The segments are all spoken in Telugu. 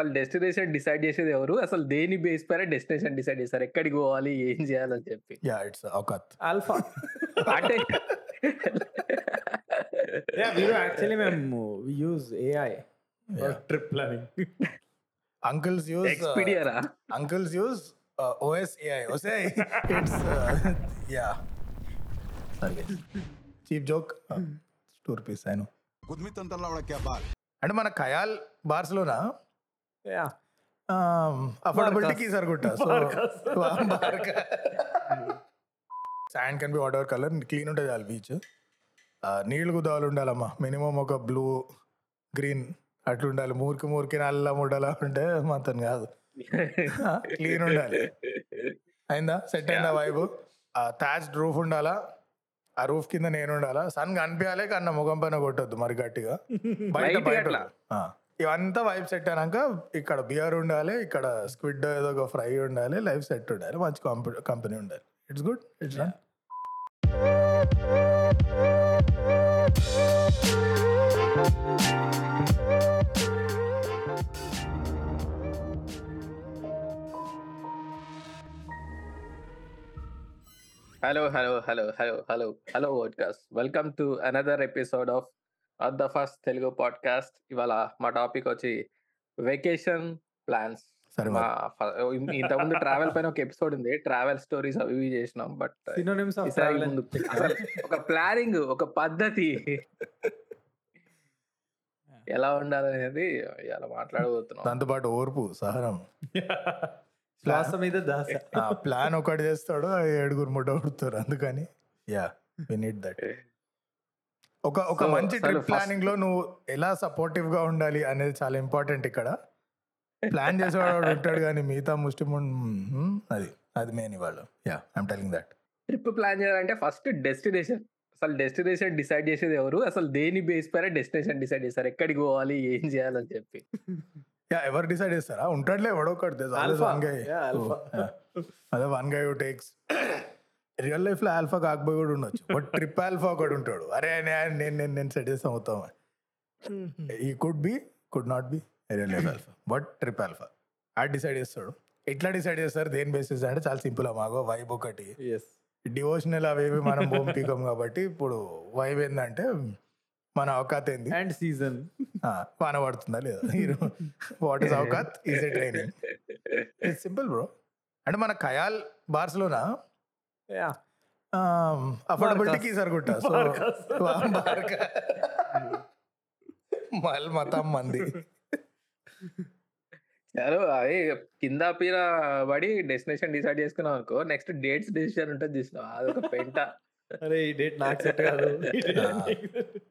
అసలు డెస్టినేషన్ డిసైడ్ చేసేది ఎవరు? అసలు దేని బేస్ పైన డెస్టినేషన్ డిసైడ్ చేస్తారు? ఎక్కడికి పోవాలి? ఏం చేయాలని చెప్పి. Yeah it's alpha. అంటే AI uncles use uncles use OS AI cheap joke two rupees ఆయన కుద్మితంతలా క్యా బాల్ అంటే మన ఖయాల్ బార్స్లోనా? అఫోర్డబిలిటీకి సరిగుట్టా so sand can be whatever colour clean ఉంటుంది చాలు బీచ్ నీళ్ళు కుదాలు ఉండాలమ్మా. మినిమం ఒక బ్లూ గ్రీన్ అట్లా ఉండాలి మూరికి మూరికి నల్ల ముడలా ఉంటే మొత్తం కాదు. క్లీన్ ఉండాలి. అయిందా? సెట్ అయిందా వైబ్ థాచ్ రూఫ్ ఉండాలా? ఆ రూఫ్ కింద నేను ఉండాలా? సన్ కనిపించాలి కన్నా ముఖం పైన కొట్టొద్దు మరి గట్టిగా. బయట బయట ఇవంతా వైబ్ సెట్ అయినాక ఇక్కడ బియర్ ఉండాలి ఇక్కడ స్క్విడ్ ఏదో ఒక ఫ్రై ఉండాలి లైఫ్ సెట్ ఉండాలి మంచి కంపెనీ ఉండాలి. It's good it's hello hello hello hello hello hello podcast welcome to another episode of at the first Telugu podcast. ఇవాళ మా టాపిక్ వచ్చి వెకేషన్ ప్లాన్స్. సరే మా ఇంతకుముందు ట్రావెల్ పైన ఒక ఎపిసోడ్ ఉంది. ట్రావెల్ స్టోరీస్ అవి ఇవి చేసినాం. బట్ ఒక ప్లానింగ్ ఒక పద్ధతి. ఎలా ఉండాలనేది ఇలా మాట్లాడబోతున్నాం. దాంతో పాటు ఓర్పు సహనం. శ్వాస మీద దాస. ప్లాన్ ఒకటి చేస్తాడు ఆ ఏడుగురు ముట్ట అందుకని యా వి నీడ్ దట్ ఒక ఒక మంచి ట్రిప్ ప్లానింగ్లో నువ్వు ఎలా సపోర్టివ్గా ఉండాలి అనేది చాలా ఇంపార్టెంట్ ఇక్కడ. ప్లాన్ చేసేవాడు ఉంటాడు కానీ మిగతా ముష్టి అది అది మెయిన్ ఇవాళ. Yeah I'm telling that trip plan చేయాలంటే ఫస్ట్ డెస్టినేషన్ అసలు డెస్టినేషన్ డిసైడ్ చేసేది ఎవరు? అసలు దేని బేస్ పైన డెస్టినేషన్ డిసైడ్ చేస్తారు? ఎక్కడికి పోవాలి? ఏం చేయాలని చెప్పి. యా ఎవరు డిసైడ్ చేస్తారా? ఉంటాడులే ఎవడో ఒకటి. అదే వన్ గై టేక్స్ రియల్ లైఫ్లో ఆల్ఫా కాకపోయి కూడా ఉండొచ్చు. బట్ ట్రిప్ ఆల్ఫా ఒకటి ఉంటాడు. అరే నే- నేను నేను నేను సెట్ చేస్తాం అవుతాం ఈ could be could not be real life alpha. But trip alpha. అది డిసైడ్ చేస్తాడు. ఎట్లా డిసైడ్ చేస్తారు? దేని బేసిస్ అంటే చాలా సింపుల్ మాగో వైబ్ ఒకటి. డివోషనల్ అవేవి మనం భూమి పీకం కాబట్టి ఇప్పుడు వైబ్ ఏంటంటే మన అవకాత్ ఏంది? అండ్ సీజన్ ఆ, వాన పడుతుందా లేదా? Hero what is అవకాత్? Is a training it's simple bro అంటే మన ఖయాల్ బార్స్లోనా అఫోర్డబిలిటీకి సరిగుట్టా సో Barcas. మల్ మతం మంది. చలో అదే కింద పీర పడి డెస్టినేషన్ డిసైడ్ చేసుకున్నాం అనుకో నెక్స్ట్ డేట్స్ డెసిషన్ ఉంటుంది చూసినావు? అదొక పెంట. అరే ఈ డేట్ నాకు సెట్ కాదు.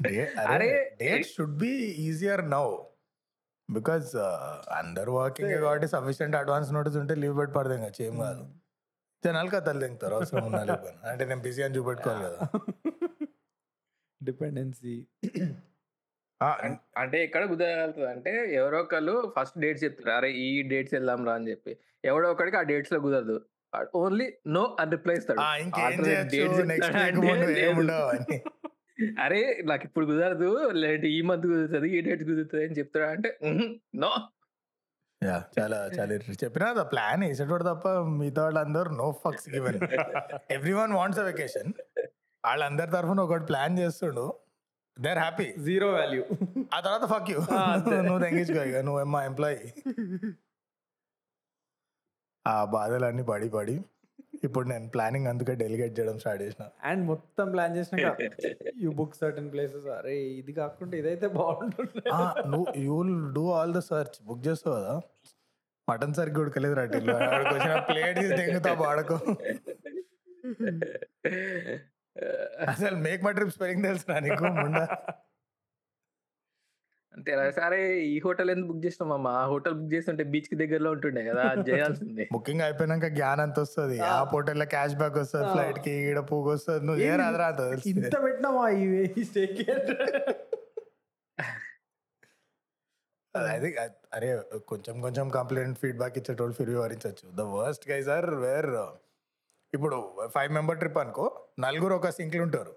Ah. అరే date should be easier now because అందరు వర్కింగ్ కాబట్టి సఫిషియంట్ అడ్వాన్స్ నోటీస్ ఉంటే లీవ్ పెట్టి పడదాం కదా చేయం కాదు. జనాలు కథలు తింటారు అవసరం ఉన్నా లేకపోయినా. అంటే నేను బిజీ అని చూపెట్టుకోవాలి కదా. డిపెండెన్సీ. ఆ, అంటే ఎక్కడ కుదరగలుగుతుంది అంటే ఎవరో ఒకళ్ళు ఫస్ట్ డేట్స్ చెప్తారు అరే ఈ డేట్స్ వెళ్దాం రా అని చెప్పి. ఎవడో ఒకడికి ఆ డేట్స్లో కుదరదు. ఓన్లీ నో అని రిప్లై ఇస్తాడు. అరే నాకు ఇప్పుడు కుదరదు లేదంటే ఈ మంత్ కుదురుతుంది ఈ డేట్ కుదురుతుంది అని చెప్తాడా అంటే నో. యా. చాలా చాలా. చెప్పినా కదా ప్లాన్ వేసేటోడు తప్ప మిగతా వాళ్ళందరూ no fucks given everyone wants a vacation వాళ్ళందరి తరఫున ఒకటి ప్లాన్ చేస్తుండు. They are happy zero value ఆ తర్వాత ఫక్ యూ. నువ్వు తెంగించుకో ఇక. నువ్వు మా ఎంప్లాయీ ఆ బాధలన్నీ పడి పడి ఇప్పుడు నేను ప్లానింగ్ అందుకే డెలిగేట్ చేయడం స్టార్ట్ చేసిన. అండ్ మొత్తం ప్లాన్ చేసినాక యూ బుక్ సర్టన్ ప్లేసెస్ అరే ఇది కాకుండా ఇదైతే బాగుంటుంది. ఆ, నువ్వు you will do all the search book చేస్తావు కదా? మటన్ సరిగ్గా ఉడకలేదు రటిల్ అక్కడికి వచ్చిన ప్లేట్ తెంగుతా వాడకో. అసలు మేక్ మై ట్రిప్ స్పెల్లింగ్ తెలుసు నీకు ముందా అలా సరే ఈ హోటల్ ఎందుకు బుక్ చేసినాం అమ్మా? ఆ హోటల్ బుక్ చేస్తుంటే బీచ్కి దగ్గరలో ఉంటుండే కదా చేయాల్సిందే. బుకింగ్ అయిపోయినాక జ్ఞానం అంత వస్తుంది ఆ హోటల్లో క్యాష్ బ్యాక్ వస్తుంది. ఫ్లైట్కి ఈడ పూగు వస్తుంది నువ్వు ఏ రాదు రాదు ఇంత ఈ స్టేకి? అది అరే కొంచెం కొంచెం కంప్లైంట్ ఫీడ్బ్యాక్ ఇచ్చేటోళ్ళు ఫిర్ వివరించవచ్చు the worst guys are where. ఇప్పుడు ఫైవ్ మెంబర్ ట్రిప్ అనుకో నలుగురు ఒక సింక్లు ఉంటారు.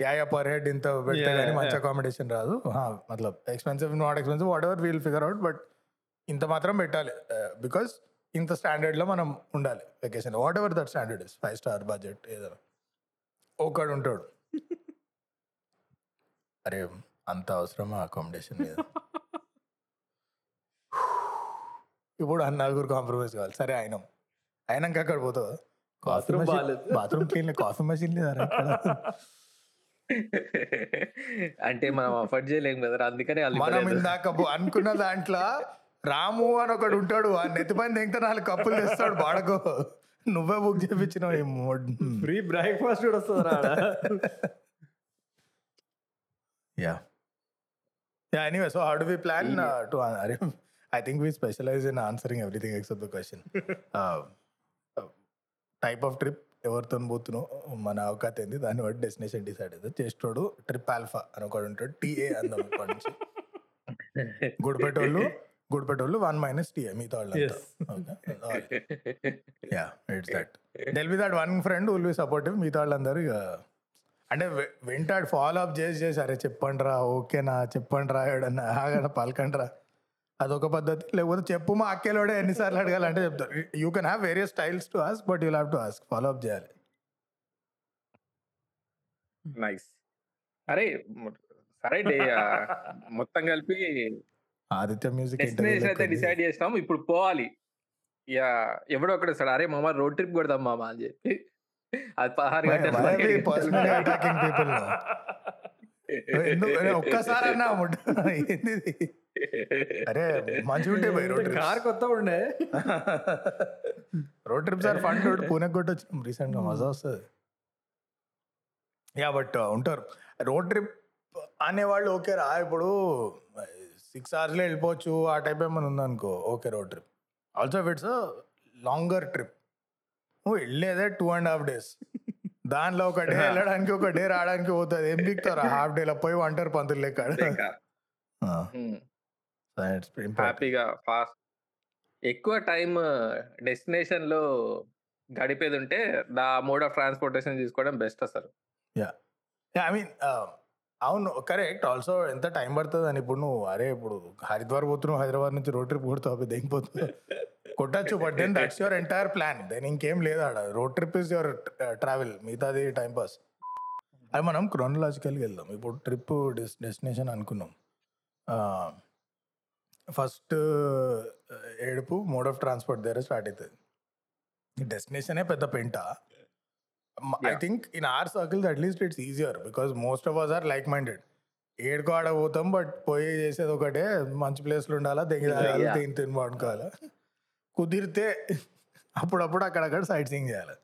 యా యా పర్ హెడ్ ఇంత పెడితే కానీ మంచి. అకామిడేషన్ రాదు. మతలబ్ expensive not expensive whatever we'll figure out but ఇంత మాత్రం పెట్టాలి. బికాస్ ఇంత standard లో మనం ఉండాలి vacation whatever that standard is five star budget ఏదైనా ఒకడు ఉంటాడు. అరే అంత అవసరమా అకామిడేషన్ మీద? ఇప్పుడు అన్న నలుగురు కాంప్రమైజ్ కావాలి. సరే అయినాం. అయినాక అక్కడ పోతావు? బాలేదు. బాత్రూమ్ క్లీన్ కాఫీ మెషిన్ లేదా అంటే మనం అఫోర్డ్ చేయలేం కదా అందుకనే మనం. ఇందాక అనుకున్న దాంట్లో రాము అని ఒకడు ఉంటాడు ఆ నెత్తిపైన దింగితే నాలుగు కప్పులు తెస్తాడు బాడకు నువ్వే బుక్ చేయించినావు ఈ మోడ్. ఫ్రీ బ్రేక్ఫాస్ట్ కూడా వస్తుంది yeah yeah anyway so how do we plan to అరే I think we specialize in answering everything except the question type of trip ఎవరితో పోతున్నావు? మన అవకాశం ఏంది? దాన్ని బట్టి డెస్టినేషన్ డిసైడ్ అవుతుంది చేసేటోడు ట్రిప్ ఆల్ఫా అని ఒకడు ఉంటాడు. టీఏ అందాం ఇప్పటి నుంచి. గుడిపెట్టోళ్ళు గుడిపెట్టోళ్ళు వన్ మైనస్ టీఏ మిగతా వాళ్ళు. Yeah it's that they'll be that one friend will be supportive మిగతా వాళ్ళందరూ ఇక అంటే వె- వెంటాడు ఫాలో అప్ చేసి చేసి అరే చెప్పండి రా ఓకేనా చెప్పండి రా ఎవడన్నా ఆగన పలకండి రా అదొక పద్ధతి. లేకపోతే చెప్పు మా అక్కేలోడే ఎన్నిసార్లు అడగాలంటే చెప్తారు. You can have various styles to ask but you have to ask follow up చేయాలి. నైస్ అరే సరే మొత్తం కలిపి ఆదిత్య మ్యూజిక్ అయితే డిసైడ్ చేసినాం. ఇప్పుడు పోవాలి. ఇక ఎవడో ఒకడు వస్తాడు. అరే మామ రోడ్ ట్రిప్ కొడదాం మామ అని చెప్పి. అది పదహారు గంటలు ఒక్కసారి అన్నా? అరే మంచిగా ఉంటే పోయి రోడ్ కార్ కొత్త ఉండే? Road trips are fund Pune కొట్టొచ్చు. రీసెంట్గా మజా వస్తుంది. యా బట్ ఉంటారు. రోడ్ ట్రిప్ అనేవాళ్ళు ఓకే రా. ఇప్పుడు సిక్స్ అవర్స్లో వెళ్ళిపోవచ్చు. ఆ టైప్ ఏమైనా ఉందనుకో okay road trip also it's longer trip నువ్వు వెళ్ళేదే టూ అండ్ హాఫ్ డేస్ దానిలో ఒక డే వెళ్ళడానికి ఒక డే రావడానికి పోతుంది. ఏం దిగుతారా హాఫ్ డేలో పోయి వంటారు పంతులు లెక్క. హ్యాపీగా ఫాస్ట్. ఎక్కువ టైం డెస్టినేషన్లో గడిపేది ఉంటే దా మోడ్ ఆఫ్ ట్రాన్స్పోర్టేషన్ తీసుకోవడం బెస్ట్ అసలు. ఐ మీన్ అవును కరెక్ట్. ఆల్సో ఎంత టైం పడుతుంది అని ఇప్పుడు నువ్వు అరే ఇప్పుడు హరిద్వార్ పోతున్నావు హైదరాబాద్ నుంచి రోడ్ ట్రిప్ కొడుతావు దిగిపోతుంది కొట్టచ్చు but then that's your entire plan. Then ఇంకేం లేదు ఆడ. Road trip is your travel. మిగతాది టైం పాస్. అది మనం క్రోనలాజికల్గా వెళ్దాం. ఇప్పుడు ట్రిప్ డెస్టినేషన్ అనుకున్నాం. ఫస్ట్ ఏడుపు మోడ్ ఆఫ్ ట్రాన్స్పోర్ట్ దగ్గర స్టార్ట్ అవుతుంది డెస్టినేషనే పెద్ద పెంట. I. Think in our circles at least it's easier because most of us are like minded ఏడుకో ఆడ పోతాం బట్ పోయి చేసేది ఒకటే మంచి ప్లేస్లు ఉండాలా దగ్గర. తిని తిని పడుకోవాలా. కుదిరితే అప్పుడప్పుడు అక్కడక్కడ సైట్ సీయింగ్ చేయాలి.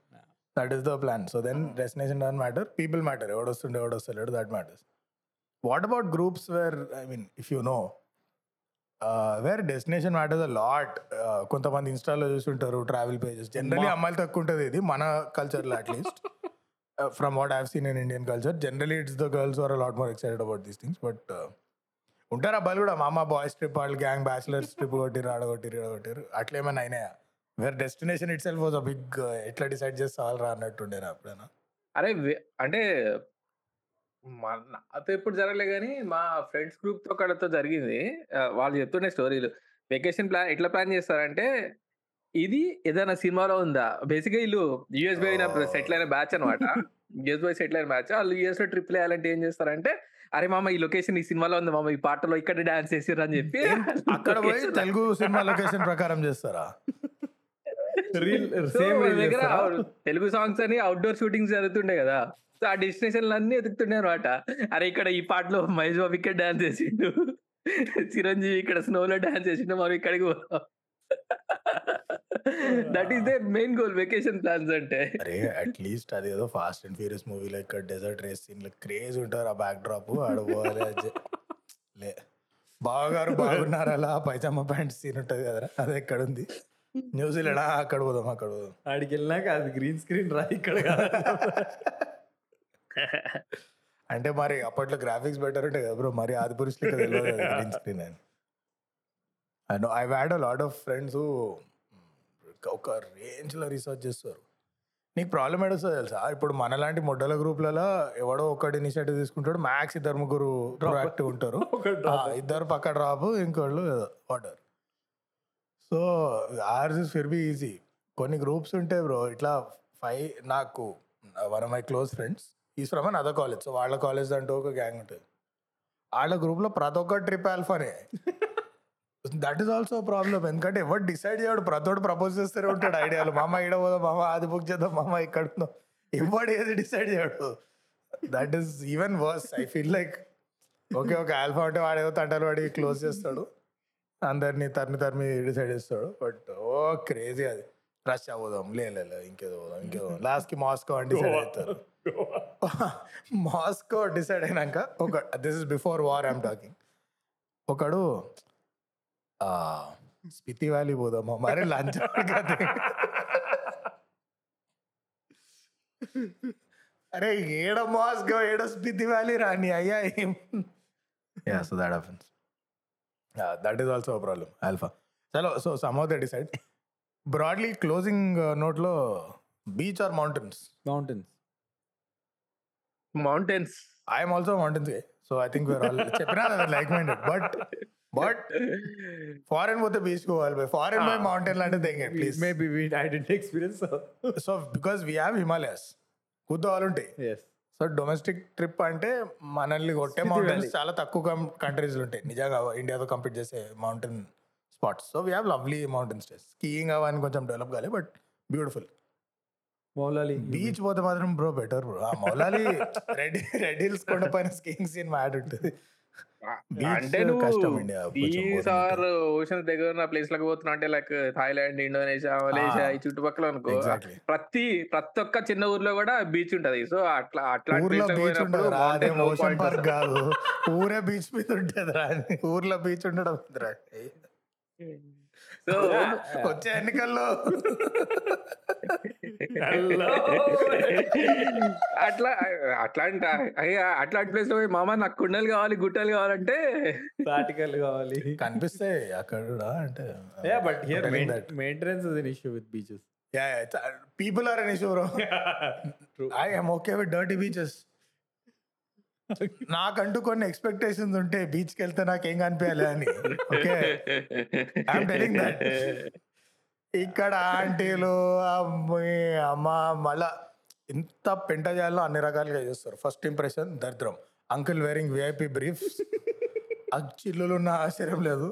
That is the plan so then destination done matter people matter ఎవడు వస్తుండే ఎవడు వస్తలేడు that matters what about groups where I mean if you know where destination matters a lot కొంతమంది ఇన్స్టాలో చూస్తుంటారు ట్రావెల్ పేజెస్ జనరలీ అమ్మాయిలు తక్కువ ఉంటుంది ఇది మన కల్చర్లో at least from what have seen in Indian culture generally it's the girls are lot more excited about these things but ఉంటారు అబ్బాయిలు కూడా. మా అమ్మ బాయ్స్ ట్రిప్ వాళ్ళు గ్యాంగ్ బ్యాచులర్స్ ట్రిప్ కొట్టిరు ఆడగొట్టిరు ఆడగొట్టిరు అట్లా ఏమైనా అయినాయా? Where destination itself was a big ఎట్లా డిసైడ్ చేస్తే రా అన్నట్టుండేనా ఎప్పుడైనా? అరే అంటే నాతో ఎప్పుడు జరగలే కానీ మా ఫ్రెండ్స్ గ్రూప్తో కడతో జరిగింది. ఆ, వాళ్ళు చెప్తుండే స్టోరీలు. వెకేషన్ ప్లాన్ ఎట్లా ప్లాన్ చేస్తారంటే ఇది ఏదైనా సినిమాలో ఉందా? బేసిక్గా వీళ్ళు యూఎస్ Oh. సెటిల్ అయిన బ్యాచ్ అనమాట యూఎస్ పోయి సెటిల్ అయిన బ్యాచ్. వాళ్ళు యూఎస్లో ట్రిప్ వేయాలంటే ఏం చేస్తారంటే అరే మామ ఈ లొకేషన్ ఈ సినిమాలో ఉంది మామ ఈ పాటలో ఇక్కడ డాన్స్ చేసిర్రు అని చెప్పి అక్కడ పోయి location- తెలుగు సినిమా లొకేషన్ ప్రకారం చేస్తారా? రీల్ సో సేమ్ వాళ్ళ దగ్గర తెలుగు సాంగ్స్ అని అవుట్డోర్ షూటింగ్స్ జరుగుతుండే కదా. ఆ డెస్టినేషన్ అన్ని ఎదుగుతుండే అనమాట అరే ఇక్కడ ఈ పాటలో మహేష్ బాబు ఇక్కడ డాన్స్ చేసిండు. చిరంజీవి ఇక్కడ స్నో లో డాన్స్ చేసిండు మనం ఇక్కడికి that is the main goal vacation plans అంటే. అరే అట్లీస్ట్ అది ఏదో ఫాస్ట్ అండ్ ఫ్యూరియస్ మూవీలో ఇక్కడ డెజర్ట్ రేస్ సీన్ క్రేజ్ ఉంటారు ఆ బ్యాక్ డ్రాప్ ఆడ పోవాలి అది చే- లే బావగారు బాగున్నారు అలా పైజామా ప్యాంట్ సీన్ ఉంటది కదరా అది ఎక్కడ ఉంది న్యూజిలాండ్ ఆ, అక్కడ పోదాం అక్కడ పోదాం. ఆడికి వెళ్ళినాక అది గ్రీన్ స్క్రీన్ రా ఇక్కడ కాదు. అంటే మరి అప్పట్లో గ్రాఫిక్స్ బెటర్ ఉంటాయి కదా బ్రో మరి ఆది పురుషులు తెలియదు గ్రీన్ స్క్రీన్ అని. I know I had a lot of friends ఒక రేంజ్లో రీసెర్చ్ చేస్తారు. నీకు ప్రాబ్లం ఏడొస్తుంది తెలుసా? ఇప్పుడు మనలాంటి మొడ్డల గ్రూప్లలో ఎవడో ఒకటి ఇనిషియేటివ్ తీసుకుంటాడు మ్యాక్స్ ఇద్దరు ముగ్గురు యాక్టివ్ ఉంటారు. ఇద్దరు పక్క డ్రాప్ ఇంకోళ్ళు వాటర్ సో ఆర్స్ ఇస్ ఫిర్ బి ఈజీ కొన్ని గ్రూప్స్ ఉంటాయి బ్రో ఇట్లా ఫైవ్ నాకు one of my close friends is from another college so వాళ్ళ కాలేజ్ అంటూ ఒక గ్యాంగ్ ఉంటుంది. వాళ్ళ గ్రూప్లో ప్రతి ఒక్క ట్రిప్ ఆల్ఫానే దట్ ఈస్ ఆల్సో ప్రాబ్లం ఎందుకంటే ఎవరు డిసైడ్ చేయడు ప్రతోడు ప్రపోజ్ చేస్తూనే ఉంటాడు ఐడియాలు మామ ఈడ పోదాం మామ అది బుక్ చేద్దాం మామ ఇక్కడ ఉందాం. ఎవడు ఏది డిసైడ్ చేయడు. That is even worse I feel like okay ఒక ఆల్ఫా అంటే వాడు ఏదో తంటలు వాడి క్లోజ్ చేస్తాడు. అందరినీ తరిమి తరిమి డిసైడ్ చేస్తాడు. బట్ ఓ క్రేజీ అది. రష్యా పోదాం లే లే, లే, ఇంకేదో పోదాం ఇంకేదో లాస్ట్కి మాస్కో అని డిసైడ్ అవుతారు మాస్కో డిసైడ్ అయినాక ఒక this is before war I'm talking ఒకడు స్పితి వ్యాలీ పోదామా? మరి లంచ్ అరే ఏడ మాస్కో ఏడ స్పితి వ్యాలీ రాని అయ్యా ఏం? Yeah so that happens that is also problem alpha చలో so some of the decide broadly closing నోట్లో beach or mountains mountains mountains I'm also mountains so I think చెప్పినా like minded but but foreign పోతే బీచ్ పోవాలి ఫారెన్ పోయి మౌంటైన్ లాంటి తెంగే please maybe we I don't experience so because we have Himalayas కూర్చోవాలి ఉంటాయి సో డొమెస్టిక్ ట్రిప్ అంటే మనల్ని కొట్టే మౌంటైన్స్ చాలా తక్కువ కంట్రీస్ ఉంటాయి. నిజంగా ఇండియాతో కంపీట్ చేసే mountain spots so we have lovely mountain stays skiing అవన్నీ కొంచెం డెవలప్ కాలే బట్ బ్యూటిఫుల్ మౌలాలి బీచ్ పోతే మాత్రం bro better bro Moulali red red hills కొండ పైన స్కీయింగ్ సీన్ మ్యాడ్ ఉంటుంది. Beach అంటే ఆర్ ఓషన్ దగ్గర ఉన్న ప్లేస్లకు పోతున్నా అంటే లైక్ థాయిలాండ్ ఇండోనేషియా మలేషియా ఈ చుట్టుపక్కల అనుకో Exactly. ప్రతి ప్రతి ఒక్క చిన్న ఊర్లో కూడా బీచ్ ఉంటది. సో అట్లా అట్లాంటి. కాదు. ఊరే బీచ్ మీద ఉంటుంది రా ఊర్లో బీచ్ ఉండడం రా సో వచ్చే ఎన్నికల్లో. అట్లా అట్లాంటి అయ్యా అట్లాంటి ప్లేస్లో పోయి మామ నాకు కుండలు కావాలి గుట్టలు కావాలంటే. ప్రాక్టికల్ కావాలి. కనిపిస్తాయి అక్కడ కూడా అంటే yeah but here. Maintenance is an issue with beaches people are an issue bro I am okay with dirty beaches నాకంటూ కొన్ని ఎక్స్పెక్టేషన్స్ ఉంటే బీచ్కి వెళ్తే నాకేం కనిపించాలి అని. ఓకే ఐఎమ్ టెలింగ్ దట్ ఇక్కడ ఆంటీలు అమ్మాయి అమ్మ మళ్ళా ఇంత పెంట చేయాలో అన్ని రకాలుగా చేస్తారు. ఫస్ట్ ఇంప్రెషన్ దరిద్రం. అంకుల్ వేరింగ్ విఐపి బ్రీఫ్స్ చిల్లులు ఉన్న ఆశ్చర్యం లేదు.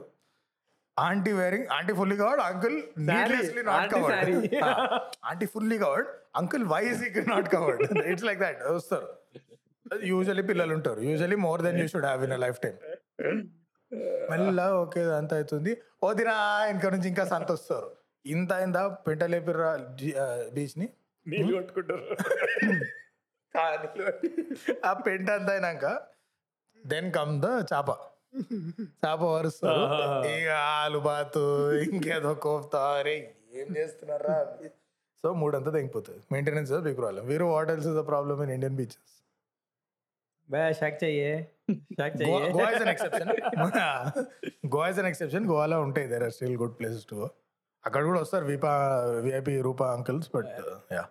Aunty wearing aunty fully covered uncle not covered. Aunty fully covered uncle why is not covered it's like that వస్తారు. యూజువలీ పిల్లలు ఉంటారు usually more then you should have in life time మెల్ల ఓకే అంత అవుతుంది వదినా ఇంకా నుంచి ఇంకా సంత వస్తారు. ఇంత అయిందా? పెంట లేపిర్రా బీచ్ని నీళ్ళు కొట్టుకుంటారు. ఆ పెంట అంత అయినాక దెన్ కమ్ ద చాప. చాప వరుస్తారు. ఇక ఆలు బాతు ఇంకేదో కోఫ్తా. అరే ఏం చేస్తున్నారా? సో మూడంతా తెగిపోతుంది మెయింటెనెన్స్ బిగ్ ప్రాబ్లమ్ వీరు what else is the problem in Indian beaches is an exception Goa is an exception గోవాలో ఉంటాయి. There are still good places to అక్కడ కూడా వస్తారు విపా VIP Rupa uncles but yeah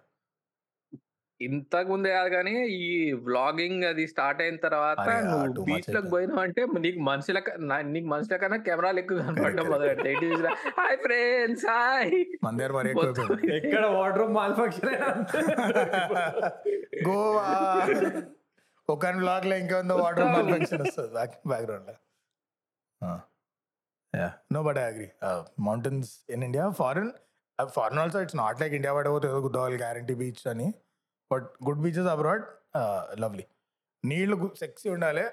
ఇంతకు ముందే కాదు కానీ ఈ వ్లాగింగ్ అది స్టార్ట్ అయిన తర్వాత నువ్వు బీచ్లోకి. పోయినావు అంటే నీకు మనుషుల నీకు మనుషుల కన్నా కెమెరాలు ఎక్కువ కనపడడం మొదలెడతాయి హాయ్ ఫ్రెండ్స్ హాయ్ మన దగ్గర మరి ఎక్కడ వాటర్ మాల్ ఫంక్షన్. గోవా. ఒక బ్లాగ్లో ఇంకా ఉందో వాటర్ మాల్ ఫంక్షన్ వస్తుంది బ్యాక్ బ్యాక్గ్రౌండ్లో yeah no but I agree mountains in India foreign foreign also it's not like India పడే పోతే గుద్దవాలి గ్యారంటీ బీచ్ అని but good beaches abroad lovely నీళ్ళు సెక్సీ ఉండాలి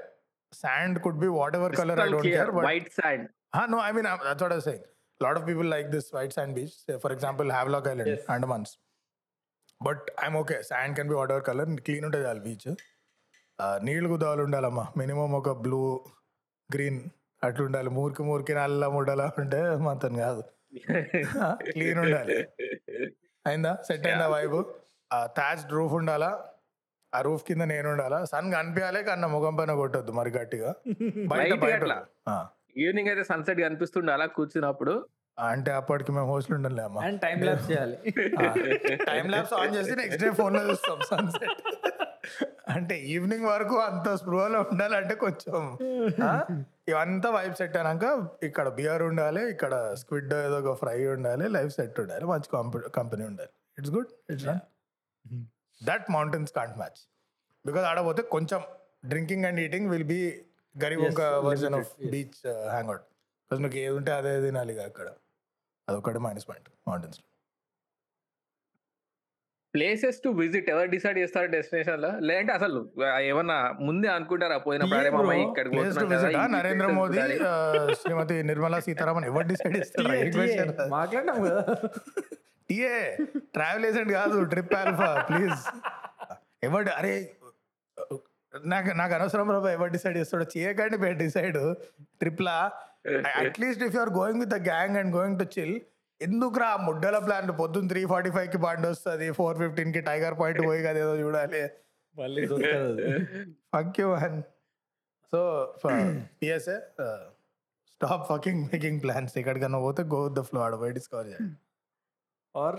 sand could be whatever colour I don't care but white sand no, I mean, uh, that's what I was saying. A lot of people like this white sand beach. Say, for example, Havelock Island, Yes. Andamans. But I'm okay. Sand can be whatever color. Clean ఉంటుంది చాలు బీచ్ నీళ్ళు కుదాలు ఉండాలమ్మా. మినిమం ఒక బ్లూ గ్రీన్ అట్లా ఉండాలి మూరికి మూరికి నల్ల ముడలా ఉంటే మాత్రం కాదు. క్లీన్ ఉండాలి. అయిందా? సెట్ అయిందా వైబ్? తాజ్ రూఫ్ ఉండాలా? ఆ రూఫ్ కింద నేను ఉండాలా? సన్ కనిపించాలి కన్నా ముఖం పైన కొట్టద్దు మరి గట్టిగా. బయట బయట. ఈవినింగ్ అయితే సన్సెట్ కనిపిస్తుండే అలా కూర్చున్నప్పుడు? అంటే అప్పటికి మేము హోస్ట్లు ఉండాలి అమ్మ. టైం ల్యాప్స్ చేయాలి. టైం ల్యాబ్స్ ఆన్ చేసి నెక్స్ట్ డే ఫోన్లో చూస్తాం సన్సెట్ అంటే ఈవినింగ్ వరకు అంత స్పృహలో ఉండాలంటే కొంచెం ఇవంతా వైబ్ సెట్ అయినాక ఇక్కడ బియర్ ఉండాలి ఇక్కడ స్క్విడ్ ఏదో ఒక ఫ్రై ఉండాలి లైఫ్ సెట్ ఉండాలి మంచి కంపెనీ ఉండాలి. It's good it's that mountains can't match because ఆడపోతే కొంచెం drinking and eating will be Garib ఒక version of beach hang out because నీకు ఏది ఉంటే అదే తినాలి అక్కడ. అదొకటి minus point mountains places to visit ఎవరు డిసైడ్ చేస్తారు డెస్టినేషన్లో లేదంటే అసలు ఏమన్నా ముందే అనుకుంటారా? ఈ నరేంద్ర మోదీ శ్రీమతి నిర్మలా సీతారామన్ ఎవరు డిసైడ్ చేస్తారు. మాట్లాడినాం కదా. టీఏ ట్రావెల్ ఏజెంట్ కాదు ట్రిప్ ఆల్ఫా ప్లీజ్. ఎవరు అరే నాకు నాకు అనవసరం బాబా ఎవరు డిసైడ్ చేస్తాడో? చేయకండి decide. ట్రిప్లా. At least if you're going with the gang and going to chill ఎందుకురా ముడ్డల ప్లాన్ పొద్దున్న త్రీ ఫార్టీ ఫైవ్కి బండి వస్తుంది ఫోర్ ఫిఫ్టీన్కి టైగర్ పాయింట్ పోయి కదా ఏదో చూడాలి. for PSA, uh, stop fucking making plans. ఎక్కడికన్నా పోతే గో ద ఫ్లో ఆడ పోయి డిస్కవర్ చేయండి ఆర్.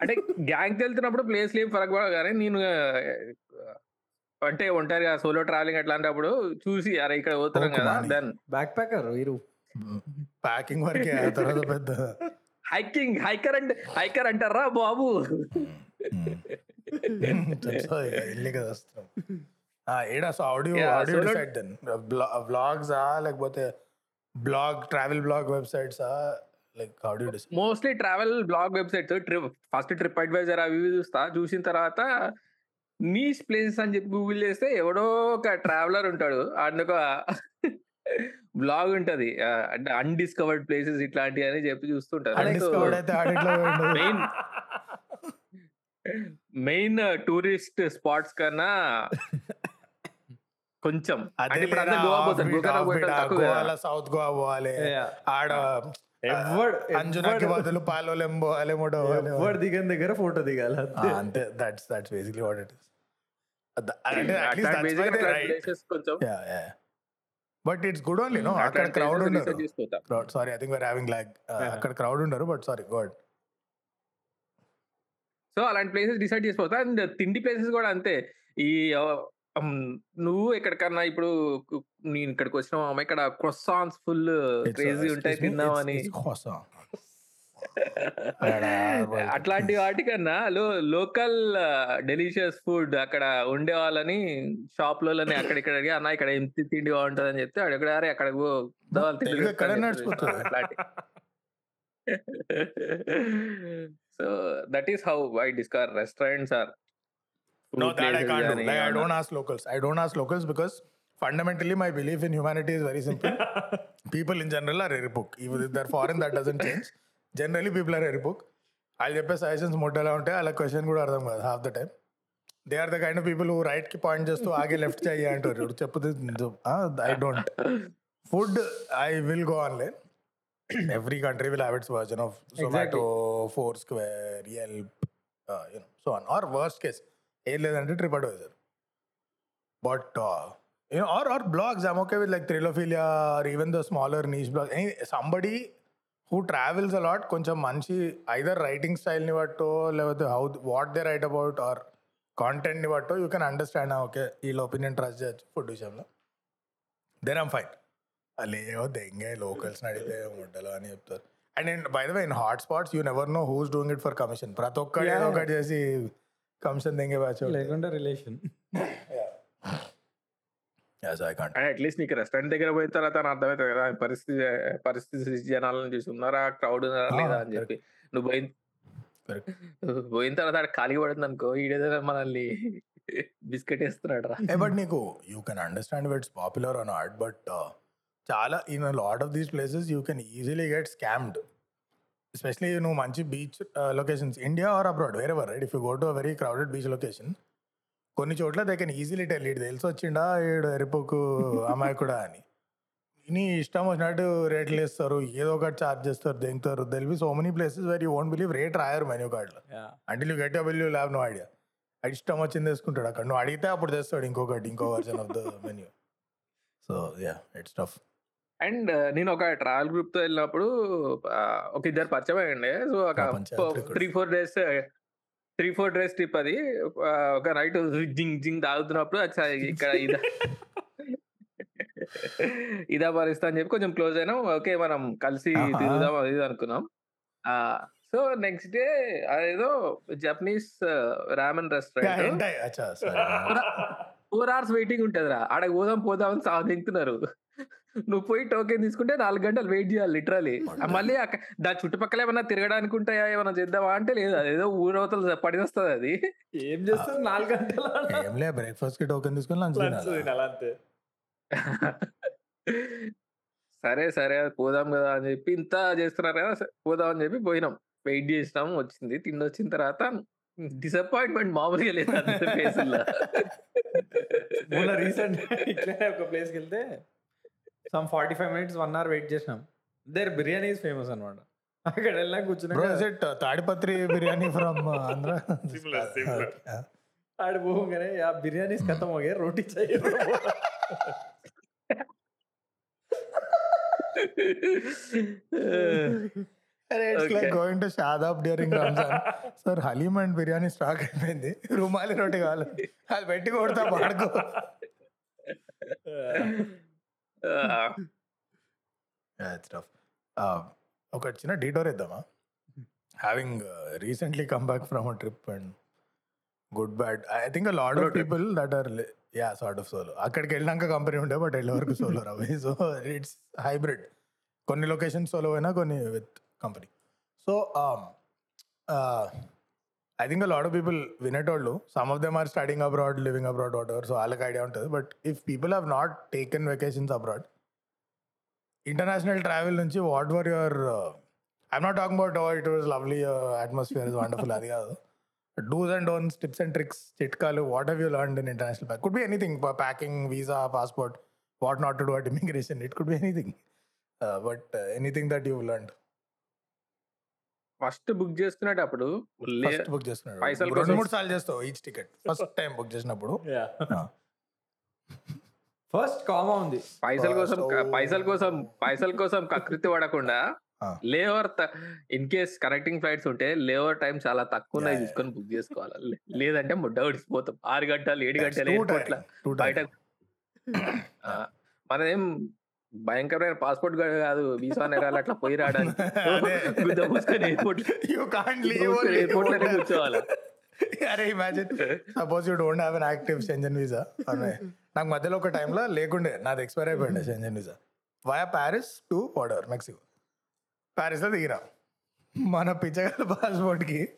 అంటే గ్యాంగ్ వెళ్తున్నప్పుడు ప్లేస్ ఫరక్ పడదు కానీ నేను ఆ, అంటే ఒంటరిగా సోలో ట్రావెలింగ్ అట్లాంటప్పుడు చూసి అరే ఇక్కడ పోతున్నాం కదా. దెన్ బ్యాక్ ప్యాకర్ వీరు. ప్యాకింగ్ వరకే తర్వాత పెద్ద హైకింగ్ హైకర్ అంటే హైకర్ అంటారా బాబు? కదా వస్తాం. ఏడా so audio audio decide then. Blogs ఆ లేకపోతే blog travel blog websites? Like audio mostly travel blog websites trip first trip advisor అవి చూస్తా. చూసిన తర్వాత నీస్ ప్లేసెస్ అని చెప్పి గూగుల్ చేస్తే ఎవడో ఒక ట్రావెలర్ ఉంటాడు. అండ్ ఒక బ్లాగ్ ఉంటది. అంటే అన్డిస్కవర్డ్ ప్లేసెస్ ఇట్లాంటివి అని చెప్పి చూస్తుంటారు. అన్డిస్కవర్డ్ అయితే ఆడిట్లో మెయిన్ మెయిన్ టూరిస్ట్ స్పాట్స్ కన్నా కొంచెం. సౌత్ గోవా పోవాలి. ఆడ ఎవ్వడు- అంజునాకి బదులు పాలోలెం పోవాలి మూడో పోవాలి. ఎవరు దిగని దగ్గర ఫోటో దిగాలి ఆ, అంతే. That's that's basically what it is అంటే అట్లాంటి basic అట్లాంటి places కొంచెం but it's good only no అక్కడ క్రౌడ్ ఉండరు. Sorry I think were having lag అక్కడ క్రౌడ్ ఉండరు బట్ సారీ గుడ్ సో అలాంటి ప్లేసెస్ డిసైడ్ చేసిపోతా అండ్ తిండి ప్లేసెస్ కూడా అంతే. ఈ నువ్వు ఎక్కడికన్నా ఇప్పుడు నేను ఇక్కడికి వచ్చిన అమ్మ ఇక్కడ క్రొస్సాన్స్ ఫుల్ క్రేజీ ఉంటాయి తిందామని అట్లాంటి వాటికన్నా లో లోకల్ డెలిషియస్ ఫుడ్ అక్కడ ఉండే వాళ్ళని షాప్లోని అక్కడ ఇక్కడ అడిగి, అన్న ఇక్కడ ఎంత తిండి బాగుంటుంది అని చెప్తే అక్కడ అరే అక్కడ పో, దా వాళ్ళు తిండి తెలుగు ఎక్కడ పెడతారు" అని నడిచిపోతుంది. చెప్పి అట్లాంటి so that is how I discover restaurants or No, that I can't do. Like, I don't ask locals. I don't ask locals because fundamentally my belief in humanity is very simple. people in general are even if they're foreign that doesn't change. Generally people are ఎరిపుక్ వాళ్ళు చెప్పే సజెషన్స్ ముట్టేలా ఉంటే వాళ్ళ క్వశ్చన్ కూడా అర్థం కాదు half the time they are the kind of people రైట్కి పాయింట్ చేస్తూ ఆగే లెఫ్ట్ చెయ్యి అంటారు ఇప్పుడు చెప్పుతే I don't food I will go online every country will have its version of Zomato Foursquare Yelp you know so on or worst case ఏం లేదంటే trip advisor but you know or or blogs I'm okay with like Thrillophilia or even the smaller niche blog somebody who travels a lot కొంచెం మంచి ఐదర్ రైటింగ్ స్టైల్ని బట్టో లేకపోతే how what they write about or కాంటెంట్ని బట్టో యూ కెన్ అండర్స్టాండ్ ఓకే వీళ్ళ ఒపీనియన్ ట్రస్ట్ చేయొచ్చు ఫుడ్ విషయంలో. దెన్ ఐమ్ ఫైన్ లేవో దెంగే లోకల్స్ అడిగితే ముడ్డలు అని చెప్తారు. అండ్ నేను by the way in hot spots you never know who's doing it for commission ప్రతి ఒక్కటి ఏదో ఒకటి చేసి కమిషన్ దెంగే బ్యాచ్ లేకుంటే relation I can't at least నీకు రెస్టారెంట్ దగ్గర పోయిన తర్వాత అర్థమవుతుంది కదా పరిస్థితి పరిస్థితి జనాలను చూసి ఉన్నారా క్రౌడ్ ఉన్నారా లేదా అని చెప్పి. నువ్వు పోయిన. పోయిన తర్వాత ఖాళీ పడుతుంది అనుకో ఈడేదో మనల్ని బిస్కెట్ వేస్తున్నాడు రా. బట్ నీకు you can understand it's popular or not but చాలా in lot of these places you can easily get scammed especially నువ్వు మంచి beach locations India or abroad వేరే right if you go to very crowded beach location కొన్ని చోట్ల దే కెన్ ఈజీలీ టెల్ ఇటు తెలిసి వచ్చిండా? ఈడు ఎరిపోకు అమ్మాయి కూడా అని. నీ ఇష్టం వచ్చినట్టు రేట్లు వేస్తారు ఏదో ఒకటి ఛార్జ్ చేస్తారు దెంగుతారు there'll be so many places where you won't believe rate రాయరు మెన్యూ కార్డులో అంటే you get bill you have no idea అది ఇష్టం వచ్చింది వేసుకుంటాడు అక్కడ. నువ్వు అడిగితే అప్పుడు తెస్తాడు ఇంకొకటి ఇంకో version of the menu so yeah it's tough and నేను ఒక ట్రావెల్ గ్రూప్తో వెళ్ళినప్పుడు ఆ, ఒక ఇద్దరు పరిచయం అయ్యండి సో ఒక. Three four days three four days trip అది. ఒక నైట్ జింగ్ జింగ్ తాగుతున్నప్పుడు ఇక్కడ ఇదా ఇదా పరిస్థితి అని చెప్పి కొంచెం క్లోజ్ అయినాం. ఓకే మనం కలిసి. తిరుగుదాం అది అనుకున్నాం. సో నెక్స్ట్ డే అదేదో Japanese ramen restaurant. Four hours waiting ఉంటదిరా. ఆడకి పోదాం పోదాం అని సాగు దింగుతున్నారు నువ్వు పోయి టోకెన్ తీసుకుంటే నాలుగు గంటలు వెయిట్ చేయాలి లిటరలీ మళ్ళీ దాని చుట్టుపక్కల ఏమన్నా తిరగడానికి ఉంటాయా ఏమన్నా చేద్దామా అంటే లేదు అదేదో ఊరవతలు పడి వస్తుంది అది. ఏం చేస్తారు నాలుగు గంటల ఏం లే బ్రేక్ఫాస్ట్కి టోకెన్ తీసుకొని లంచ్ అంతే. సరే సరే పోదాం కదా అని చెప్పి ఇంత చేస్తున్నారు కదా పోదాం అని చెప్పి పోయినాం. వెయిట్ చేసినాం వచ్చింది. తిండి వచ్చిన తర్వాత డిసప్పాయింట్మెంట్ మామూలుగా లేదు మొన్న రీసెంట్ ఇట్లనే ఒక ప్లేస్కి వెళ్తే some forty five minutes one hour wait చేసినాం. దేర్ బిర్యానీ ఇస్ ఫేమస్ అనమాట అక్కడ వెళ్ళినా కూర్చున్నా uh, తాడిపత్రి బిర్యానీ ఫ్రమ్ ఆంధ్ర ఆడ పోగానే ఆ బిర్యానీస్ కథం పోగే రోటీ చాయ్ Shadab sir haleem and biryani stock అయిపోయింది. రుమాలి రోటి కావాలి. అది పెట్టి కొడతా పాడుకో ఒక చిన్న detour ఇద్దామా? Having recently come back from a trip and good bad I think lot of people that are yeah sort of solo అక్కడికి వెళ్ళినాక కంపెనీ ఉండే బట్ వెళ్ళే వరకు solo Ravi so it's hybrid కొన్ని లొకేషన్స్ సోలో అయినా కొన్ని with company so I think lot of people వినేటోళ్ళు some of them are studying abroad living abroad whatever so వాళ్ళకి ఐడియా ఉంటుంది. But if people have not taken vacations abroad international travel నుంచి what were your I'm not talk about it was lovely atmosphere is wonderful అది కాదు. Dos and don'ts tips and tricks చిట్కాలు what have you learn in international pack could be anything packing visa passport what not to do at immigration it could be anything but anything that you learn first book చేసుకునేటప్పుడు ఫస్ట్ బుక్ పైసల రెండు కోసం- మూడు సార్లు చేస్తావు each ticket. First time book చేసినప్పుడు. ఫస్ట్ కామా ఉంది. పైసల కోసం పైసల కోసం పైసల కోసం కకృతి పడకుండా ఆ. Layover in case connecting flights ఉంటే లేఓవర్ టైం చాలా తక్కువ ఉన్నాయి. తీసుకొని బుక్ చేసుకోవాలి. లేదంటే ముడ్డ ఉడిసిపోతాం ఆరు గంటలు ఏడు గంటలు బయట మనదేం భయంకరమైన పాస్పోర్ట్ కాదు. వీసా నేరాలు అట్లా పోయి రావడానికి. లోనే కూర్చోవాలి? అరే imagine suppose you don't have an active Schengen visa నాకు మధ్యలో ఒక టైంలో లేకుండే నాది ఎక్స్పైర్ అయిపోయింది Schengen visa via Paris to వాడర్ Mexico ప్యారిస్లో దిగిరా. మన పిచ్చగల పాస్పోర్ట్కి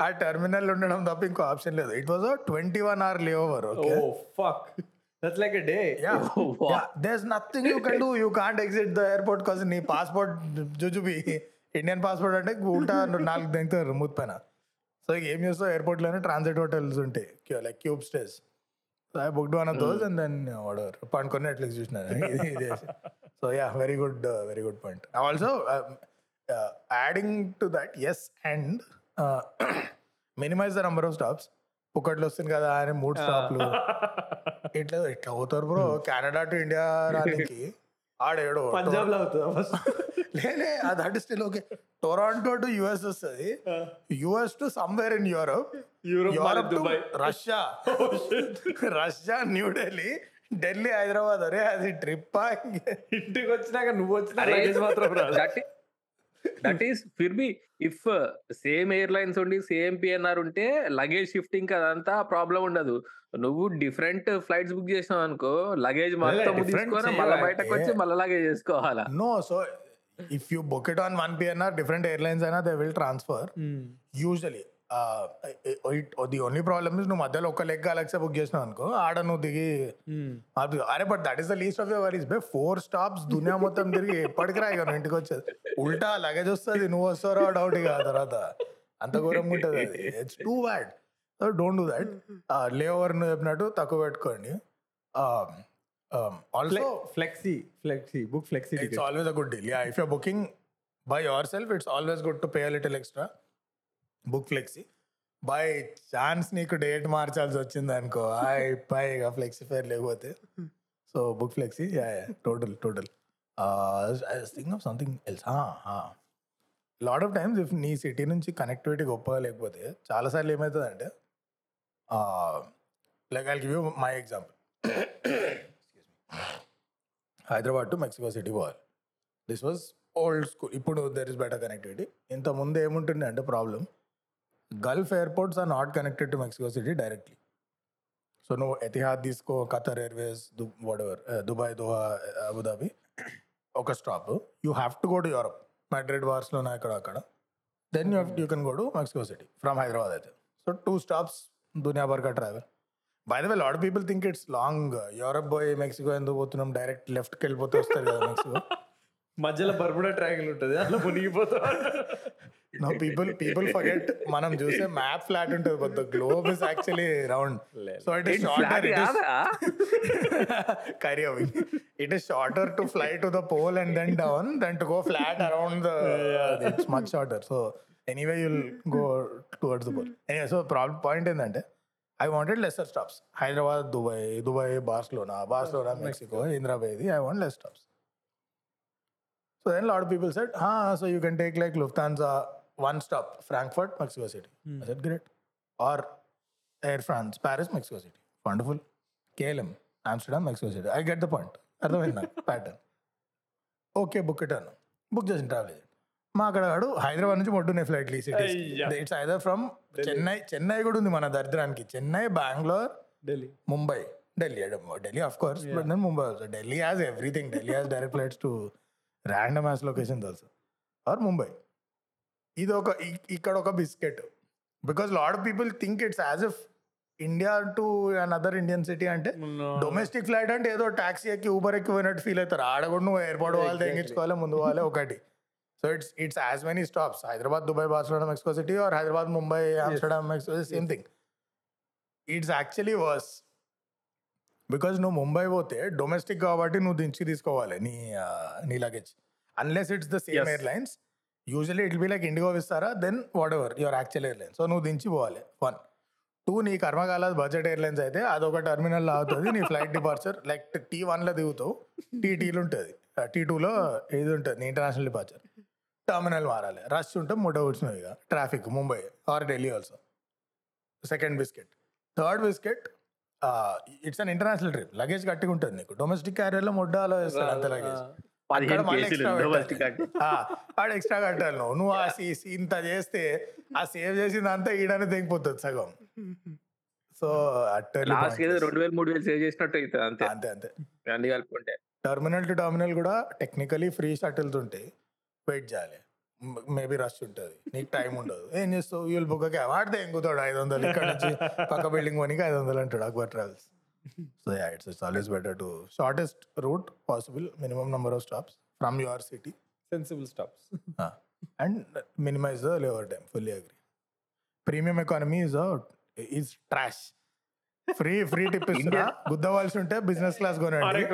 ఆ టెర్మినల్ ఉండడం తప్ప ఇంకో ఆప్షన్ లేదు. It was twenty one hour layover oh okay fuck that's like a day Yeah. Oh, wow. yeah. There's nothing you can do. You can't exit the airport because నీ పాస్పోర్ట్ జుజుబి ఇండియన్ పాస్పోర్ట్ అంటే ఉల్టా నాలుగు దింగుతారు మూత్ పైన. సో ఇక ఏం చేస్తావు? ఎయిర్పోర్ట్లోనే ట్రాన్సిట్ హోటల్స్ ఉంటాయి. Like cube stays I booked one of those and then వాడర్ పండుకొని నెట్ఫ్లిక్స్ చూసిన. So yeah very good very good point also adding to that yes and minimize the number of stops ఒకట్లు వస్తుంది కదా అని మూడు స్టాప్లు. ఇట్లా ఇట్లా అవుతారు బ్రో. కెనడా టు ఇండియా రానికి ఆడేడు పంజాబ్లో అవుతుంది ఫస్ట్ లేలే that is still okay Toronto to US వస్తుంది US to somewhere in Europe Europe Dubai. Russia Russia New Delhi Delhi Hyderabad అరే అది ట్రిప్ ఇంటికి వచ్చినాక నువ్వు వచ్చిన మాత్రం that is for be if same airlines ఉండి సేమ్ పిఎన్ఆర్ ఉంటే లగేజ్ షిఫ్టింగ్ అదంతా ప్రాబ్లం ఉండదు. నువ్వు డిఫరెంట్ ఫ్లైట్స్ బుక్ చేసినావు అనుకో లగేజ్ మొత్తం తీసుకొని మళ్ళీ. బయటకు వచ్చి మళ్ళీ లగేజ్ చేసుకోవాలా no so if you book it on one PNR different airlines అయినా they will transfer usually the only problem is నువ్వు మధ్యలో ఒక లెగ్ అలెక్సా బుక్ చేసినావు అనుకో ఆడ నువ్వు దిగి అది- అరే but that is the least of your worries before stops దునియా మొత్తం తిరిగి ఎప్పటికి రా ఇక నువ్వు ఇంటికి వచ్చేది. ఉల్టా లగేజ్ వస్తుంది నువ్వు వస్తారో డౌట్ ఇక తర్వాత. అంత ఘోరంగా ఉంటుంది అది. It's too bad don't do that layover నువ్వు చెప్పినట్టు తక్కువ పెట్టుకోండి. Also flexi flexi book flexi it's always a good deal. Yeah, if you're booking by yourself, it's always good to pay a little extra. Book flexi. By chance నీకు డేట్ మార్చాల్సి వచ్చింది అనుకో. పై ఇక ఫ్లెక్సీ ఫేర్ లేకపోతే. So book flexi total total. Think of something else. Lot of times if నీ సిటీ నుంచి కనెక్టివిటీ గొప్పగా లేకపోతే చాలాసార్లు ఏమవుతుందంటే like I give you my example. Hyderabad to Mexico City పోవాలి. This was old school. ఇప్పుడు దెర్ ఇస్ బెటర్ కనెక్టివిటీ. ఇంత ముందు ఏముంటుండే అంటే problem Gulf airports are not connected to Mexico City directly so నువ్వు ఎతిహాద్ తీసుకో Qatar Airways what Dubai Doha Abu Dhabi ఒక stop you have to go to Europe Madrid Barcelona ఇక్కడ అక్కడ. Then you you can go to Mexico City from Hyderabad అయితే. So two stops దునియాబర్గా travel by the way lot people think it's long Europe పోయి మెక్సికో ఎందుకు పోతున్నాం? డైరెక్ట్ లెఫ్ట్కి వెళ్ళిపోతే వస్తారు కదా మెక్సికో మధ్యలో బర్బుడా ట్రాంగిల్ ఉంటుంది. అట్లా మునిగిపోతా. నో పీపుల్ పీపుల్ ఫర్గెట్ మనం చూసే మ్యాప్ ఫ్లాట్ ఉంటుంది కొత్త globe is actually round so it is shorter కరి అవి it is shorter to fly to the pole and then down then to go flat around the it's much shorter so anyway you'll go towards the pole anyway so problem point ఏంటంటే I wanted lesser stops Hyderabad Dubai Dubai Barcelona Barcelona Mexico ఇంద్రాబాద్ I want less stops So then a lot of people said, ah, so you can take like Lufthansa one stop, Frankfurt, Mexico City. I said, great. Or Air France, Paris, Mexico City. Wonderful. KLM, Amsterdam, Mexico City. I get the point. అర్థమైంది ప్యాటర్న్ ఓకే బుక్ ఇటాను బుక్ చేసిన ట్రావెల్ ఏజెంట్ మా అక్కడ వాడు హైదరాబాద్ నుంచి మొట్టున్నాయి ఫ్లైట్లు ఈ cities. It's either from Chennai Chennai కూడా ఉంది మన దరిద్రానికి Chennai Bengaluru Delhi Mumbai Delhi Delhi of course but then Mumbai also Delhi has everything Delhi has direct flights to random has locations also or Mumbai ఇది ఒక ఇక్కడ ఒక biscuit. Because lot of people think it's as if India to another Indian city అంటే డొమెస్టిక్ ఫ్లైట్ అంటే ఏదో టాక్సీ ఎక్కి ఊబర్ ఎక్కి పోయినట్టు ఫీల్ అవుతారు. ఆడ కూడా నువ్వు ఎయిర్పోర్ట్ వాళ్ళు తెగించుకోవాలి ముందు వాళ్ళే ఒకటి. So it's it's as many stops Hyderabad Dubai Barcelona Mexico City or Hyderabad Mumbai Amsterdam Mexico same thing it's actually worse because నువ్వు ముంబై పోతే డొమెస్టిక్ కాబట్టి నువ్వు దించి తీసుకోవాలి నీ నీ luggage unless it's the same. Airlines usually it be like IndiGo Vistara then whatever your actual airline so నువ్వు దించి పోవాలి. వన్ టూ నీ కర్మకాలాది బడ్జెట్ ఎయిర్లైన్స్ అయితే అదొక టర్మినల్ అవుతుంది నీ ఫ్లైట్ డిపార్చర్ లైక్ టీ వన్లో దిగుతావు టీ టీలో ఉంటుంది. టీ టూలో ఇది ఉంటుంది నీ ఇంటర్నేషనల్ డిపార్చర్ టర్మినల్ మారాలి. రష్ ఉంటే ముట్ట కూర్చున్నావు ఇక. Traffic Mumbai or Delhi also second biscuit third biscuit it's an international trip luggage గట్టిగా ఉంటుంది నీకు. డొమెస్టిక్ క్యారియర్లో ముడ్డాలో వేస్తాడు అంత లగేజ్ ఆడ ఎక్స్ట్రా కట్టాలి నువ్వు. నువ్వు ఆ ఇంత చేస్తే ఆ సేవ్ చేసింది అంతా ఈడనే తెగిపోతుంది సగం. సో రెండు వేలు మూడు వేలు సేవ్ చేసినట్టు అవుతుంది అంతే. అంతే అంతే. అన్ని కలుపుకుంటే. టర్మినల్ టు టర్మినల్ కూడా టెక్నికలీ ఫ్రీ షటిల్స్ ఉంటాయి వెయిట్ చేయాలి. మేబీ రష్ ఉంటుంది. నీకు టైం ఉండదు. ఏం చేస్తావు? యూల్ బుక్ క్యాబ్ ఆడితే ఎంగుతాడు ఐదు వందలు ఇక్కడ నుంచి పక్క బిల్డింగ్ పోనీకి ఐదు వందలు అంటాడు Akbar Travels. So yeah it's it's always better to shortest route possible minimum number of stops from your city sensible stops and minimise the layover time fully agree premium economy is is trash free free tip ఇస్తున్నా. గుద్దవలసి ఉంటే బిజినెస్ క్లాస్ కొనండి.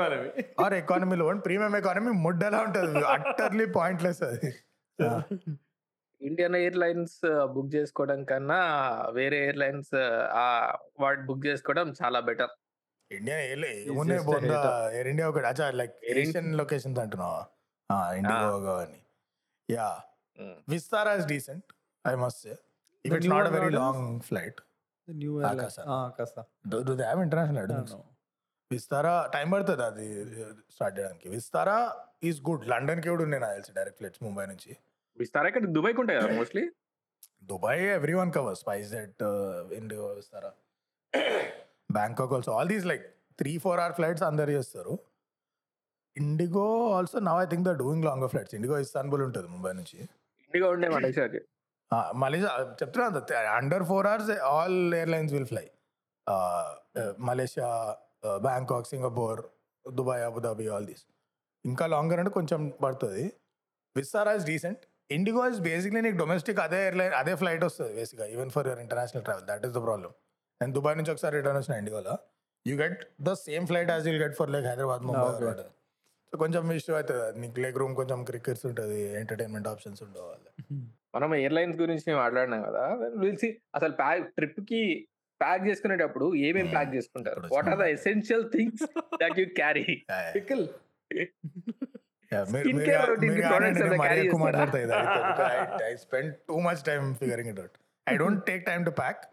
ఆర్ ఎకానమీలో ప్రీమియం ఎకానమీ ముడ్డలా ఉంటుంది. అట్టర్లీ పాయింట్లెస్ అది. ఇండియన్ ఎయిర్లైన్స్ బుక్ చేసుకోవడం కన్నా వేరే ఎయిర్లైన్స్ ఆ వాటి బుక్ చేసుకోవడం చాలా better. India data. Air India ఒకటి. అచ్చా లైక్ ఏషియన్ లొకేషన్స్ అంటున్నావా? ఇండిగో అని yeah. Vistara is decent I must say. If it's not very? Long flight. New do they have international Vistara? Time పడుతుంది అది స్టార్ట్ చేయడానికి. విస్తారా? Is good. లండన్కి కూడా ఉన్నాయి నాకు తెలిసి డైరెక్ట్ ఫ్లైట్స్ ముంబై నుంచి. ఇస్తారా ఇక్కడ దుబాయ్కి ఉంటాయి కదా mostly? Dubai every one cover SpiceJet IndiGo Vistara? Bangkok also all these like three four hour flights అందరు చేస్తారు. IndiGo also now I think the doing longer flights IndiGo Istanbul ఉంటుంది ముంబై నుంచి. ఇండిగా ఉండే మలేషియాకి మలేషియా చెప్తున్నా under four hours all airlines will fly Malaysia Bangkok Singapore Dubai Abu Dhabi all these ఇంకా లాంగర్ అంటే కొంచెం పడుతుంది. Vistara is decent IndiGo is basically నీకు డొమెస్టిక్ అదే ఎయిర్లైన్ అదే ఫ్లైట్ వస్తుంది బేసిక్గా even for your international travel that is the problem నేను దుబాయ్ నుంచి ఒకసారి రిటర్న్ వచ్చిన ఇండిగోలో you get the same flight as you'll get for like Hyderabad Mumbai so కొంచెం ఇష్యూ అవుతుంది. నీకు లెగ్ రూమ్ కొంచెం క్రికెట్స్ ఉంటుంది ఎంటర్టైన్మెంట్ ఆప్షన్స్ ఉండవు మనం ఎయిర్లైన్స్ గురించి మాట్లాడినాం కదా పిలిచి అసలు ప్యాక్ ట్రిప్కి ప్యాక్ చేసుకునేటప్పుడు ఏమేమి ప్యాక్ చేసుకుంటారు? ఇక్కడ what are the essential things that you carry pickle skincare routine products are the carriers. I, I spend too much time figuring it out. I don't take time to pack,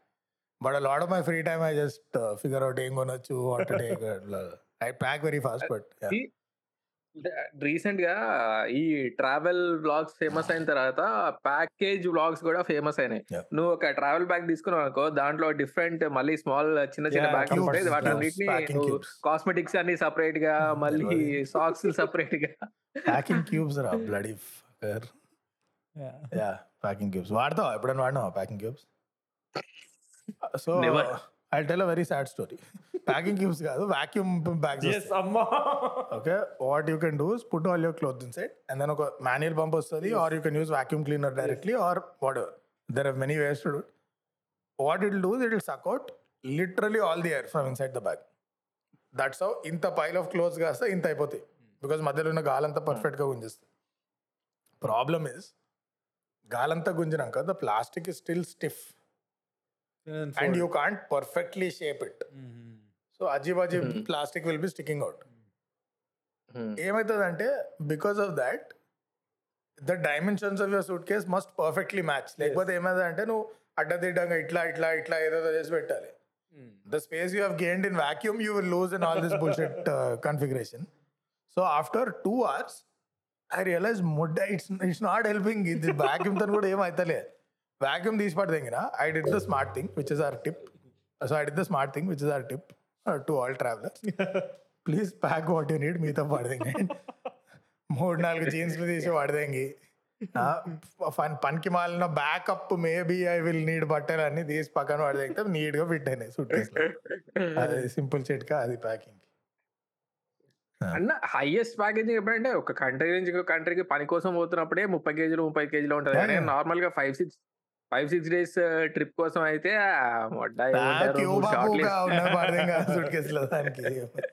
but a lot of my free time I just uh, figure out I'm gonna chew what to take. I pack very fast, but yeah. రీసెంట్గా ఈ ట్రావెల్ బ్లాగ్స్ ఫేమస్ అయిన తర్వాత ప్యాకేజ్ బ్లాగ్స్ కూడా ఫేమస్ అయినాయి. నువ్వు ఒక ట్రావెల్ బ్యాగ్ తీసుకున్నావు అనుకో దాంట్లో డిఫరెంట్ మళ్ళీ స్మాల్ చిన్న చిన్న బ్యాగ్స్ ఉంటాయి. వాటిన్నిటిని నువ్వు cubes. కాస్మెటిక్స్ అన్ని సపరేట్గా మళ్ళీ. సాక్స్ సపరేట్గా ప్యాకింగ్ క్యూబ్స్ రా bloody fucker yeah. Packing cubes వాడతావా? ఎప్పుడైనా వాడినావా packing cubes so. I tell a very sad story packing cubes కాదు vacuum bags okay what you can do put all your cloth inside and then ఒక మాన్యువల్ పంప్ వస్తుంది or you can use vacuum cleaner directly or what there are many ways to do what it do it will suck out literally all the air from inside the bag that's how ఇంత పైల్ ఆఫ్ క్లోత్స్ కాస్తే ఇంత అయిపోతాయి. బికాజ్ మధ్యలో ఉన్న గాలంతా పర్ఫెక్ట్గా గుంజిస్తుంది ప్రాబ్లమ్ ఇస్ గాలంతా గుంజినాక the plastic is still stiff and you can't perfectly shape it so Ajeeb Ajeeb plastic will be sticking out ఏమవుతుందంటే because of that the dimensions of your suitcase must perfectly match లేకపోతే ఏమైందంటే నువ్వు అడ్డదిడ్డంగా ఇట్లా ఇట్లా ఇట్లా ఏదో చేసి పెట్టాలి. The space you have gained in vacuum you will lose in all this bullshit configuration so after two hours I realise ముడ్డ it's it's not helping ఇది వాక్యూమ్తో కూడా ఏమైతలే వాక్యూమ్ తీసి పడదెంగిన I did the smart thing which is our tip so I did the smart thing which is our tip to all travellers please pack what you need మీతో పడదెంగి. మూడు నాలుగు జీన్స్లు తీసి పడదెంగి. పనికి మాలిన backup maybe I will need బట్టలు అన్ని తీసి పక్కన పడదెంగితే నీట్గా ఫిట్ అయినాయి సూట్ కేసులో అది సింపుల్ చిట్కా అది ప్యాకింగ్ అన్న హైయెస్ట్ ప్యాకేజింగ్ ఎప్పుడంటే ఒక కంట్రీ నుంచి ఇంకో కంట్రీకి పని కోసం పోతున్నప్పుడే ముప్పై కేజీలు ముప్పై కేజీలు ఉంటది. నార్మల్గా five six five six days trip కోసం అయితే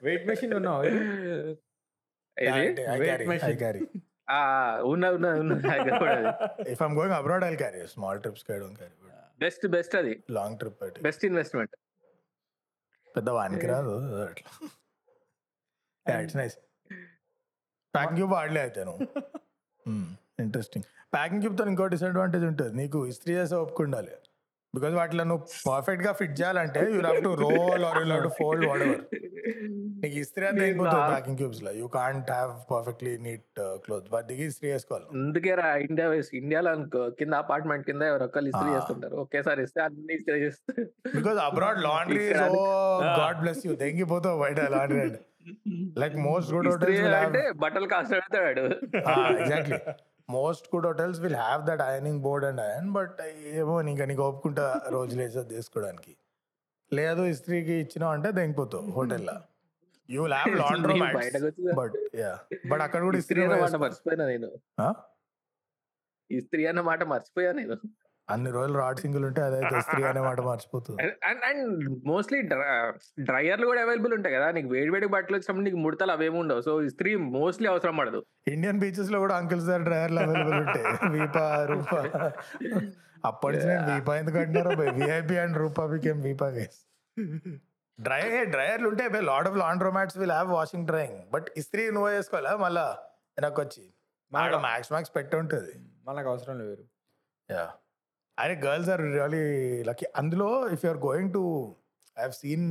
వెయిట్ మెషిన్ ఉన్నావు ఏది? I Weight carry, I machine. carry. ఆ, ఉన్నది ఉన్నది ఉన్నది దగ్గర కూడా అది. If I'm going abroad, I'll carry. Small trips, I don't carry. But best best అది long trip, I take. Best investment పెద్ద వానికి రాదు అట్లా నైస్ ప్యాకింగ్ క్యూబ్ వాడలే అయితే నువ్వు ఇంట్రెస్టింగ్ ప్యాకింగ్ క్యూబ్తో ఇంకో డిసడ్వాంటేజ్ ఉంటుంది. నీకు ఇస్త్రీ చేసే ఒప్పుకు ఉండాలి బికాజ్ వాటిలో నువ్వు పర్ఫెక్ట్గా ఫిట్ చేయాలంటే you have to roll or you have to fold whatever నీకు ఇస్త్రీ అంతా అయిపోతుంది packing క్యూబ్స్లో. You can't have perfectly neat cloth but దిగి ఇస్త్రీ వేసుకోవాలి అందుకే రా ఇండియా ఇండియాలో కింద అపార్ట్మెంట్ కింద ఎవరు ఒక్కరు ఇస్త్రీ. చేస్తుంటారు. ఒకేసారి ఇస్తే అన్ని ఇస్త్రీ చేస్తారు. Because abroad laundry oh God bless you తెంగిపోతావు బయట లాండ్రీ అంటే? లైక్ మోస్ట్ గుడ్ హోటల్స్ అంటే బట్టలు కాస్ట్ పెడతాడు exactly most good hotels will have that ironing board and iron but ఏమో ఇంకా నీకు ఒప్పుకుంటా రోజు లేసా తీసుకోవడానికి. లేదు ఇస్త్రీకి ఇచ్చినావు అంటే తెంగిపోతావు హోటల్లో. యూ విల్ హ్యావ్ లాండ్రో నీకు బట్ యా బట్ అక్కడ కూడా ఇస్త్రీ ఇస్త్రీ అన్న మాట మర్చిపోయినా నేను. ఇస్త్రీ అన్న మాట మర్చిపోయా నేను. అన్ని రోజులు రాడ్ సింగిల్ ఉంటే అదైతే ఇస్త్రీ అనే మాట మర్చిపోతుంది అండ్ అండ్ మోస్ట్లీ డ్రైయర్లు కూడా అవైలబుల్ ఉంటాయి కదా. నీకు వేడి వేడి బట్టలు వచ్చినప్పుడు నీకు ముడతలు అవేమి ఉండవు. సో ఇస్త్రీ మోస్ట్లీ అవసరం పడదు. ఇండియన్ బీచెస్లో కూడా అంకుల్స్ దగ్గర డ్రైవర్లు అవైలబుల్ ఉంటాయి. వీపా రూపా. అప్పటి నుంచి నేను వీపా ఎందుకు అంటున్నారు విఐపి అండ్ రూపా బికేమ్ వీపా గైస్ డ్రై డ్రైయర్లు ఉంటాయి lot of laundromats will have washing drying but ఇస్త్రీ నువ్వు వేసుకోవాలా? మళ్ళా వెనక్కి వచ్చి మాకు మ్యాక్స్ మ్యాక్స్ పెట్టి ఉంటుంది. మనకు అవసరం లేదు యా అరే గర్ల్స్ ఆర్ రియలీ లక్కీ అందులో if you're going to I have seen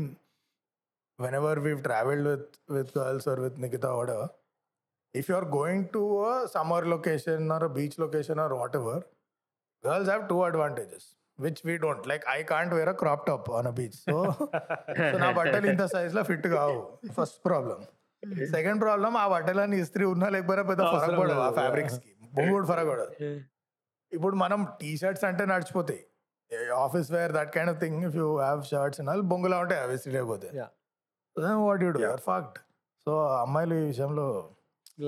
whenever we travelled with with girls or with Nikhita what if you are going to a summer location or a beach location or whatever, girls have two advantages, which we don't. Like I can't wear a crop top on a beach. So, so నా బట్టలు ఇంత సైజ్లో ఫిట్ కావు. ఫస్ట్ ప్రాబ్లం సెకండ్ ప్రాబ్లం ఆ బట్టలని ఇస్త్రీ ఉన్నా లేకపోయినా పెద్ద ఫరక్ పడదు ఆ ఫ్యాబ్రిక్స్కి. బొంగు కూడా ఫరక్ పడదు ఇప్పుడు మనం టీ షర్ట్స్ అంటే నడిచిపోతాయి. Office wear that kind of thing if you have shirts and బొంగులా ఉంటాయి అవి లేకపోతే. Yeah. What you do or fact so అమ్మాయిలు ఈ విషయంలో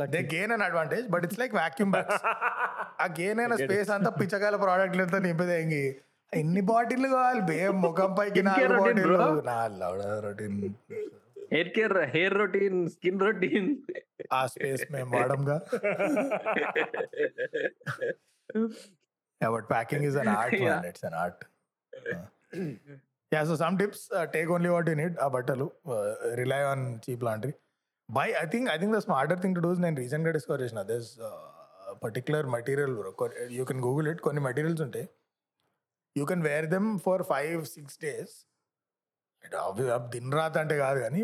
they gain an advantage but it's like vacuum bags ఆ గెయిన్ అయిన స్పేస్ అంతా పిచ్చకాయల ప్రోడక్ట్లతో నింపేదేంగి ఎన్ని బాటిల్ కావాలి? బే ముఖం పైకి నాలుగు బాటిల్. నా routine hair care hair routine skin routine ఆ స్పేస్ మేము వాడంగా. But packing is an art Yeah. It's an art yeah so some tips take only what you need ఆ బట్టలు rely on cheap laundry by I think I think the smarter thing to do నేను రీసెంట్గా డిస్కవర్ చేసిన this particular material you can Google it కొన్ని మెటీరియల్స్ ఉంటాయి you can wear them for five six days దిన్ రాత్ అంటే కాదు కానీ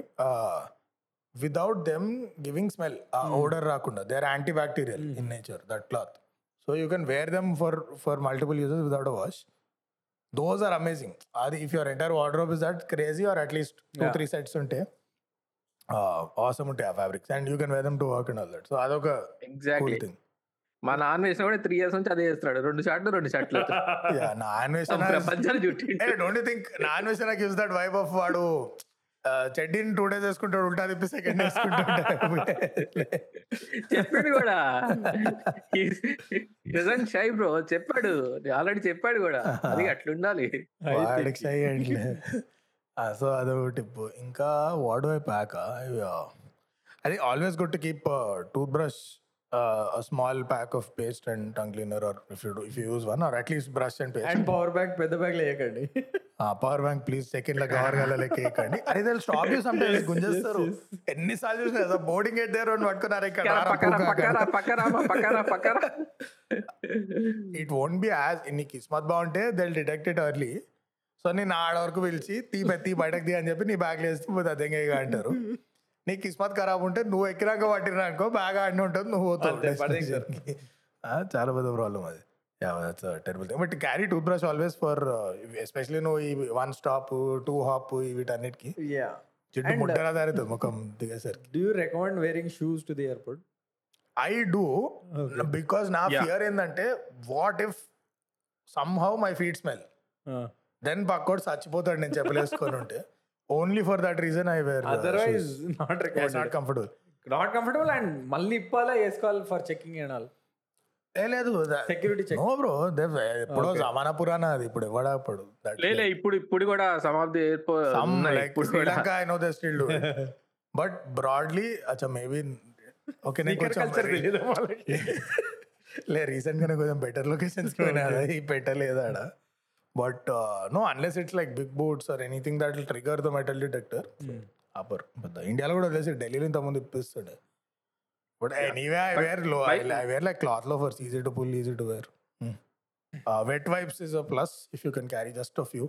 వితౌట్ దెమ్ గివింగ్ స్మెల్ ఆ ఓడర్ రాకుండా they are antibacterial in nature that cloth so you can wear them for for multiple uses without a wash those are amazing అది if your entire wardrobe is that crazy or at least two Yeah. Three sets ఉంటే ఆసమ్ ఉంటాయి ఆ fabrics and you can wear them to work and all that so అదొక ఎగ్జాక్ట్లీ థింగ్ మా నాన్న వేసిన కూడా త్రీ ఇయర్స్ నుంచి అదే చేస్తాడు రెండు షాట్లు రెండు షర్ట్లు. యా నా అన్వేషణ ప్రపంచాలు చుట్టి డోంట్ థింక్ నా అన్వేషణ గివ్స్ దట్ వైబ్ ఆఫ్ వాడు చెడ్డీని టూ డేస్ వేసుకుంటాడు ఉల్టా తిప్పి సెకండ్ వేసుకుంటాడు చెప్పాడు కూడా. ప్రజెంట్ షై బ్రో చెప్పాడు. ఆల్రెడీ చెప్పాడు కూడా. అది అట్లుండాలి వాడికి సై అంటే సో అదొక టిప్ ఇంకా వాడు ఐ ప్యాక్ అది always good to keep tooth brush small pack of paste and tongue cleaner or if you if you use one or at least brush and paste and power bank పెద్ద బ్యాగ్ లేకండి పవర్ బ్యాంక్ ప్లీజ్ సెకండ్లో కవర్ కాలే కేకండి అరే తెలుసు స్టాప్ యూ సమ్ టైమ్స్ గుంజేస్తారు. ఎన్నిసార్లు చూసిన బోర్డింగ్ ఎట్ దేర్ పట్టుకున్నారు ఇక్కడ పక్కరా పక్కరా ఇట్ వోంట్ బి యాజ్ నీ కిస్మత్ బాగుంటే they detect it early so నేను ఆడ వరకు పిలిచి తీ తీ బయటకు తీ అని చెప్పి నీ బ్యాగ్ వేస్తే పోతే అదేగా అంటారు. నీ కిస్మత్ ఖరాబ్ ఉంటే నువ్వు ఎక్కినాక పట్టినా అనుకో బ్యాగ్ ఆడిన ఉంటుంది నువ్వు పోతావు చాలా పెద్ద ప్రాబ్లం అది. Terrible but carry toothbrush always for especially నువ్వు ఈ వన్ స్టాప్ టూ హాప్ వీటన్నిటికి. జిడ్డు ముట్టరా దారితుంది ముఖం దిగేసరికి. Do you recommend wearing shoes to the airport I do. Because నా. ఫియర్ ఏంటంటే what if somehow my feet smell then పక్కోడు చచ్చిపోతాడు నేను చెప్పలేసుకొని ఉంటే. Only for that reason I wear otherwise not not recommended comfortable not comfortable and మళ్ళీ ఇప్పాలా వేసుకోవాలి ఫర్ చెకింగ్ అండ్ ఆల్ ఏ లేదు సెక్యూరిటీ చెక్ నో బ్రో ఎప్పుడో. జమానా పురాణా అది ఇప్పుడు ఎవడా ఇప్పుడు లేలే ఇప్పుడు ఇప్పుడు కూడా Sri Lanka I know the still but Bradley అచ్చా మేబీ ఓకే నేను లే రీసెంట్ గానే కొంచెం బెటర్ లొకేషన్స్ పోయినా అది but no unless it's like big boots or anything that will trigger the metal detector upper పెద్ద ఇండియాలో కూడా వదిలేసి ఢిల్లీలో ఇంతకుముందు ఇప్పిస్తుండే. బట్ ఎనీవే ఐ వేర్లో ఐ వేర్ లైక్ క్లాత్లో ఫర్స్ easy to pull easy to wear wet wipes is a plus if you can carry just of you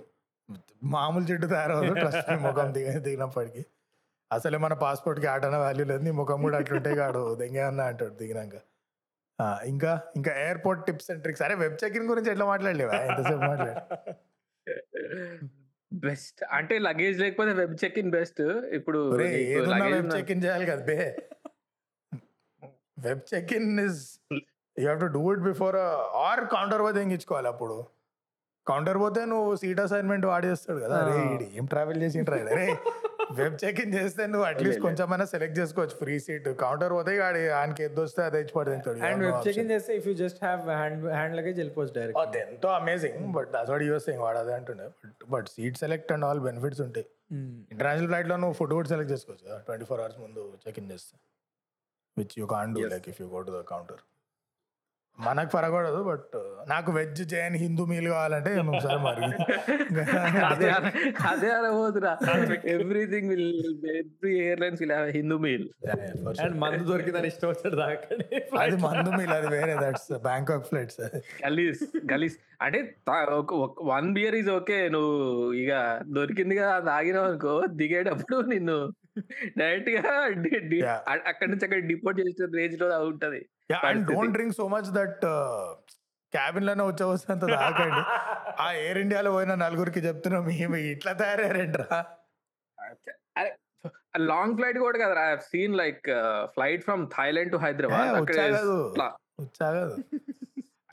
మామూలు జిడ్డు తయారవదు ట్రస్ట్ ముఖం దిగ దిగినప్పటికీ. అసలే మన పాస్పోర్ట్కి ఆటన వాల్యూ లేదు నీ ముఖం కూడా అట్లుంటే కాడు దెంగే అన్న అంటాడు దిగినాక. ఇంకా ఇంకా ఎయిర్పోర్ట్ టిప్స్ అండ్ ట్రిక్స్ అరే వెబ్ చెక్ ఇన్ గురించి ఎట్లా మాట్లాడలేవా? ఎంతసేపు మాట్లాడు బెస్ట్ అంటే లగేజ్ లేకపోతే వెబ్ చెక్ ఇన్ బెస్ట్ ఇప్పుడు వెబ్ చెక్ ఇన్ చేయాలి కదా బే. Web check in is you have to do it before or counter పోతే ఎంగించుకోవాలి అప్పుడు. కౌంటర్ పోతే నువ్వు సీట్ అసైన్మెంట్ వాడేస్తాడు కదా. అరే ఏం ట్రావెల్ చేసి అరే వెబ్ చెక్ ఇన్ చేస్తే నువ్వు అట్లీస్ట్ కొంచెమైనా సెలెక్ట్ చేసుకోవచ్చు. ఫ్రీ సీట్ కౌంటర్ పోతే ఆడి ఆయనకి ఎద్దు వస్తే అదే ఇచ్చి పడుతుంది అండ్ వెబ్ చెకింగ్ చేస్తే if you just have hand hand luggage వెళ్ళిపోవచ్చు డైరెక్ట్ ఎంతో amazing but that's what use thing వాడు అదే అంటుండే. But but seat select and all benefits ఉంటాయి. ఇంటర్నేషనల్ ఫ్లైట్లో నువ్వు ఫుడ్ కూడా సెలెక్ట్ చేసుకోవచ్చు ట్వంటీ ఫోర్ అవర్స్ ముందు చెక్ ఇన్ చేస్తే which you can do like if you go to the counter మనకు పరగకూడదు బట్ నాకు వెజ్ జైన్ హిందూ మీల్ కావాలంటే నువ్వు సరే మరి. అదే అన- అదే అనబోతున్నా everything will every airlines will have Hindu meal. And మందు దొరికిందని ఇష్టం వచ్చాడు అది మందు మీల్ అది వేరే దట్స్ బ్యాంకాక్ ఫ్లైట్స్ గలీస్ గలీస్. అంటే వన్ బియర్ ఈజ్ ఓకే నువ్వు ఇక దొరికింది కదా తాగినావు అనుకో దిగేటప్పుడు నిన్ను డైరెక్ట్గా అక్కడి నుంచి అక్కడ డిపోర్ట్ చేసిన రేంజ్లో ఉంటది. Yeah and. Don't drink so much that క్యాబిన్లోనే వచ్చేవస్తే తాకండి ఆ ఎయిర్ ఇండియాలో పోయిన నలుగురికి చెప్తున్నాం మేము ఇట్లా తయారయ్యారంట్రా. అరే లాంగ్ ఫ్లైట్ కూడా కదా I seen like flight from Thailand to Hyderabad వచ్చా వచ్చాగదు.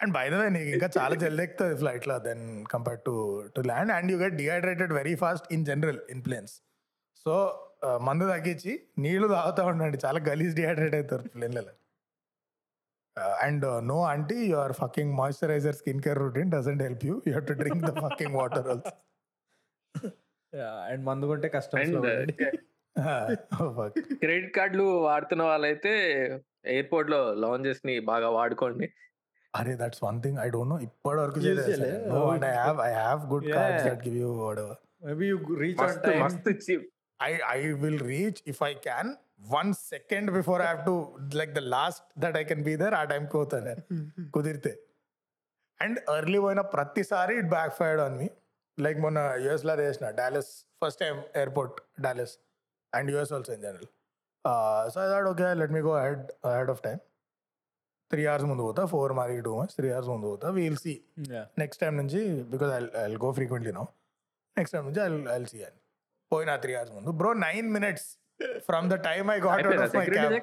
అండ్ బై ద వే నీకు ఇంకా చాలా జల్ది ఎక్కుతుంది ఫ్లైట్లో then compare to to land and you get dehydrated very fast in general in planes so మందు తగ్గించి నీళ్ళు తాగుతూ ఉండండి. చాలా గలీజ్ డిహైడ్రేట్ అవుతారు ప్లేన్లలో అండ్ నో అంటే your fucking moisturiser skin care routine doesn't help you you have to drink the fucking water also and మందు కొంటే కష్టం Oh, క్రెడిట్ కార్డులు వాడుతున్న వాళ్ళైతే ఎయిర్పోర్ట్లో లాంజెస్ని బాగా వాడుకోండి. అరే that's one thing I don't know ఇప్పటి వరకు? No and I have I have good cards Yeah. That give you whatever maybe you reach on time మస్తు cheap. I I will reach if I can. One second before I have to like the last that I can be there ఆ టైంకి పోతాను నేను. కుదిరితే. అండ్ ఎర్లీ పోయిన ప్రతిసారి it backfired on me like మొన్న యూఎస్లో చేసిన Dallas first time airport Dallas and US also in general so I thought okay let me go ahead ahead of time three hours ముందు పోతా ఫోర్ మరి టూ మంత్స్ త్రీ అవర్స్ ముందు పోతా. వీల్ సీ నెక్స్ట్ టైం నుంచి because I I go frequently no next time నుంచి ఐ ఐ సీ అని పోయిన త్రీ అవర్స్ ముందు bro nine minutes from the time I got out of my cab?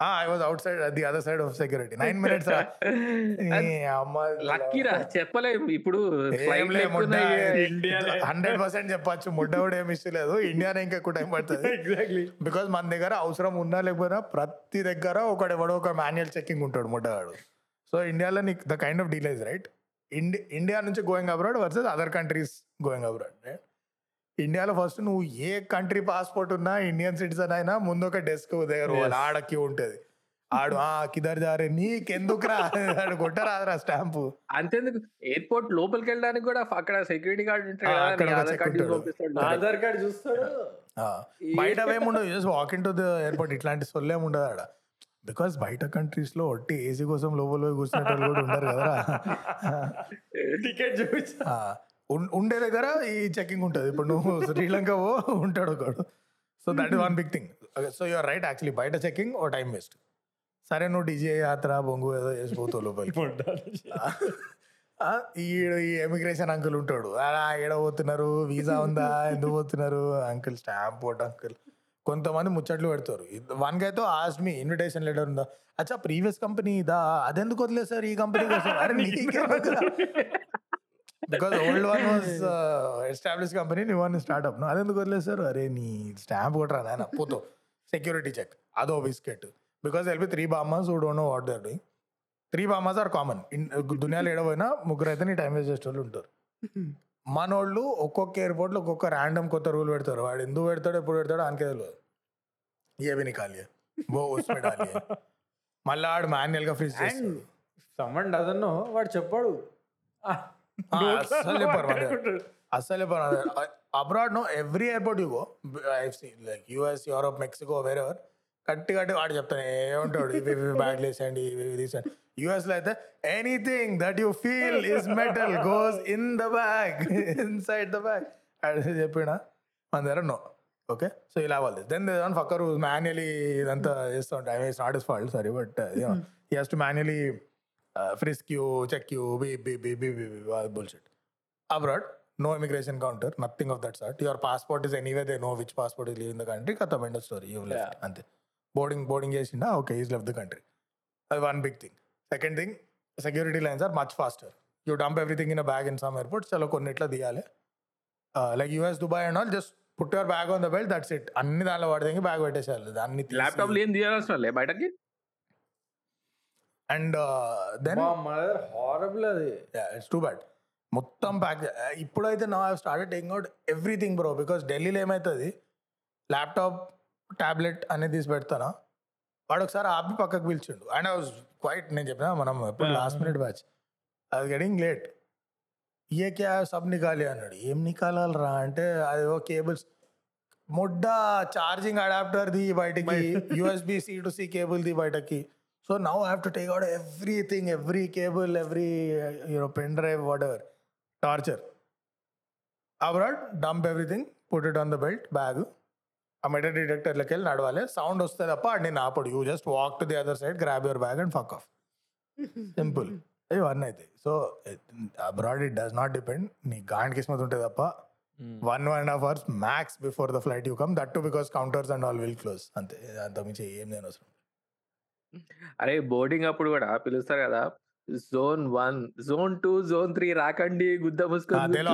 I was outside the other side of security nine minutes లక్కీరా చెప్పలేం. ఇప్పుడు. హండ్రెడ్ పర్సెంట్ చెప్పచ్చు. ముడ్డ కూడా ఏమి ఇష్టం లేదు. ఇండియానే ఇంకా ఎక్కువ టైం పడుతుంది. ఎగ్జాక్ట్లీ బికాస్ మన దగ్గర అవసరం ఉన్నా లేకపోయినా ప్రతి దగ్గర ఒకడు ఎవడో ఒక మాన్యువల్ చెకింగ్ ఉంటాడు ముడ్డగాడు. సో ఇండియాలో నీకు the kind of deal right indie India నుంచి going abroad versus other countries going abroad right ఇండియాలో ఫస్ట్ నువ్వు ఏ కంట్రీ పాస్పోర్ట్ ఉన్నా ఇండియన్ సిటిజన్ అయినా ముందు ఒక డెస్క్ దగ్గర పోవాలి. ఆడ క్యూ ఉంటది. ఆడు ఆ కిదర్ జారే నీకెందుకురా? ఆడు కొట్టరాదురా స్టాంపు. అంతేందుకు? ఎయిర్పోర్ట్ లోపలికి వెళ్ళడానికి కూడా అక్కడ సెక్యూరిటీ గార్డ్ ఉంటాడు కదా, ఆధార్ కార్డు చూస్తాడు. బయట ఏముండదు just walk in to the airport ఇట్లాంటి సొల్లేం ఉండదు ఆడ. బికాస్ బయట కంట్రీస్లో ఒట్టి ఏసీ కోసం లోపల పోయి కూర్చునే వాళ్ళు కూడా ఉండరు కదరా. టికెట్ ఉన్- ఉండే దగ్గర ఈ చెకింగ్ ఉంటుంది. ఇప్పుడు నువ్వు శ్రీలంక పో ఉంటాడు ఒకడు. So that is one big thing so you're right actually బయట చెకింగ్ ఓ టైం వేస్ట్ సరే నువ్వు డీజే యాత్ర బొంగు ఏదో చేసిపోతావు లోపలికి. ఈడు ఈ ఎమిగ్రేషన్ అంకుల్ ఉంటాడు. అలా ఏడ పోతున్నారు వీసా ఉందా? ఎందుకు పోతున్నారు? అంకుల్ స్టాంప్ పోట్ అంకుల్ కొంతమంది ముచ్చట్లు పెడతారు. వన్ అయితే ఆస్ట్ మీ ఇన్విటేషన్ లెటర్ ఉందా? అచ్చా ప్రీవియస్ కంపెనీ ఇదా అదెందుకు వదిలేదు సార్ ఈ కంపెనీ కోసం? అరే because old one was establish company నీ వన్ స్టార్ట్అప్ అదెందుకు వదిలేదు సార్ అరే నీ స్టాంప్ కొట్టరా నాయన పోతో. సెక్యూరిటీ చెక్ అదో biscuit because L B three బామ్మస్ who don't know what they're doing three బామాస్ are common దునియాలో ఏడపోయినా ముగ్గురు అయితే నీ టైం వేస్ట్ చేసే వాళ్ళు ఉంటారు. మనోళ్ళు ఒక్కొక్క ఎయిర్పోర్ట్లో ఒక్కొక్క ర్యాండమ్ కొత్త రూల్ పెడతారు. వాడు ఎందుకు పెడతాడో ఎప్పుడు పెడతాడో అనకే తెలియదు ఏ విని ఖాళీ బో ఉస్మే డాలియే మళ్ళీ ఆడు మాన్యువల్గా ఫ్రీజ్ చేస్తాడు. సమ్మన్ డజన్ వాడు చెప్పాడు. అస్సలు దగ్గర. అస్సలు చెప్పరు abroad no every airport you go like US Europe Mexico wherever కట్టి కట్టి వాడు చెప్తాను ఏముంటాడు? ఇవి వేసేయండి ఇవి ఇవి తీసేయండి. యూఎస్లో అయితే anything that you feel is metal goes in the bag inside the bag అది చెప్పిన మన దగ్గర నో ఓకే సో ఇలా అవ్వాలి. దెన్ వన్ ఫక్కర్ మాన్యువలీ ఇదంతా చేస్తూ ఉంటాయి I mean not his fault sorry but he has to manually frisk you check you be be be be be bullshit abroad no immigration counter nothing of that sort. Your passport is anyway they know which passport is leaving the country katham end of story you've left అంతే. బోర్డింగ్ బోర్డింగ్ చేసిండా? Okay is left the country అది one big thing second thing security lines are much faster you dump everything in bag in some airports చలో కొన్నిట్లో తీయాలి like US Dubai and all just put your bag on the belt that's it అన్ని దానిలో పడితే బ్యాగ్ పెట్టేసేయాలి. దాన్ని ల్యాప్టాప్ ఏం తీయాల్సిన బయటకి? అండ్ దెన్ మన దగ్గర హారబుల్ అది. ఇట్స్ టూ బ్యాడ్ మొత్తం ప్యాక్ ఇప్పుడైతే నా started taking out everything bro because ఢిల్లీలో ఏమవుతుంది ల్యాప్టాప్ ట్యాబ్లెట్ అనేది తీసి పెడతానా? వాడు ఒకసారి ఆపి పక్కకు పిలిచిండు. అండ్ ఐ వాజ్ క్వైట్ నేను చెప్పిన మనం ఎప్పుడు లాస్ట్ మినిట్ బ్యాచ్ అది గెటింగ్ లేట్ ఏ క్యా సబ్ నికాలి అన్నాడు. ఏం నికాలరా అంటే అది ఓ కేబుల్స్ మొడ్డ ఛార్జింగ్ అడాప్టర్ ది బయటకి USB C to C cable the బయటకి. So now have to take out everything every cable every you know pen drive whatever torture abroad dump everything put it on the belt bag ఆ మెటల్ డిటెక్టర్లోకి వెళ్ళి నడవాలి. సౌండ్ వస్తే తప్ప నేను ఆపడు you just walk to the other side grab your bag and fuck off simple ఇవన్నీ అయితే so abroad it does not depend నీ గాండ్ కిస్మత్ ఉంటుంది తప్ప one one and half hours max before the flight you come that to because counters and all will close అంతే. అంతకుమించి ఏం నేను అవసరం. అరే బోర్డింగ్ అప్పుడు కూడా పిలుస్తారు కదా. Zone one zone two zone three రాకండి గుద్ద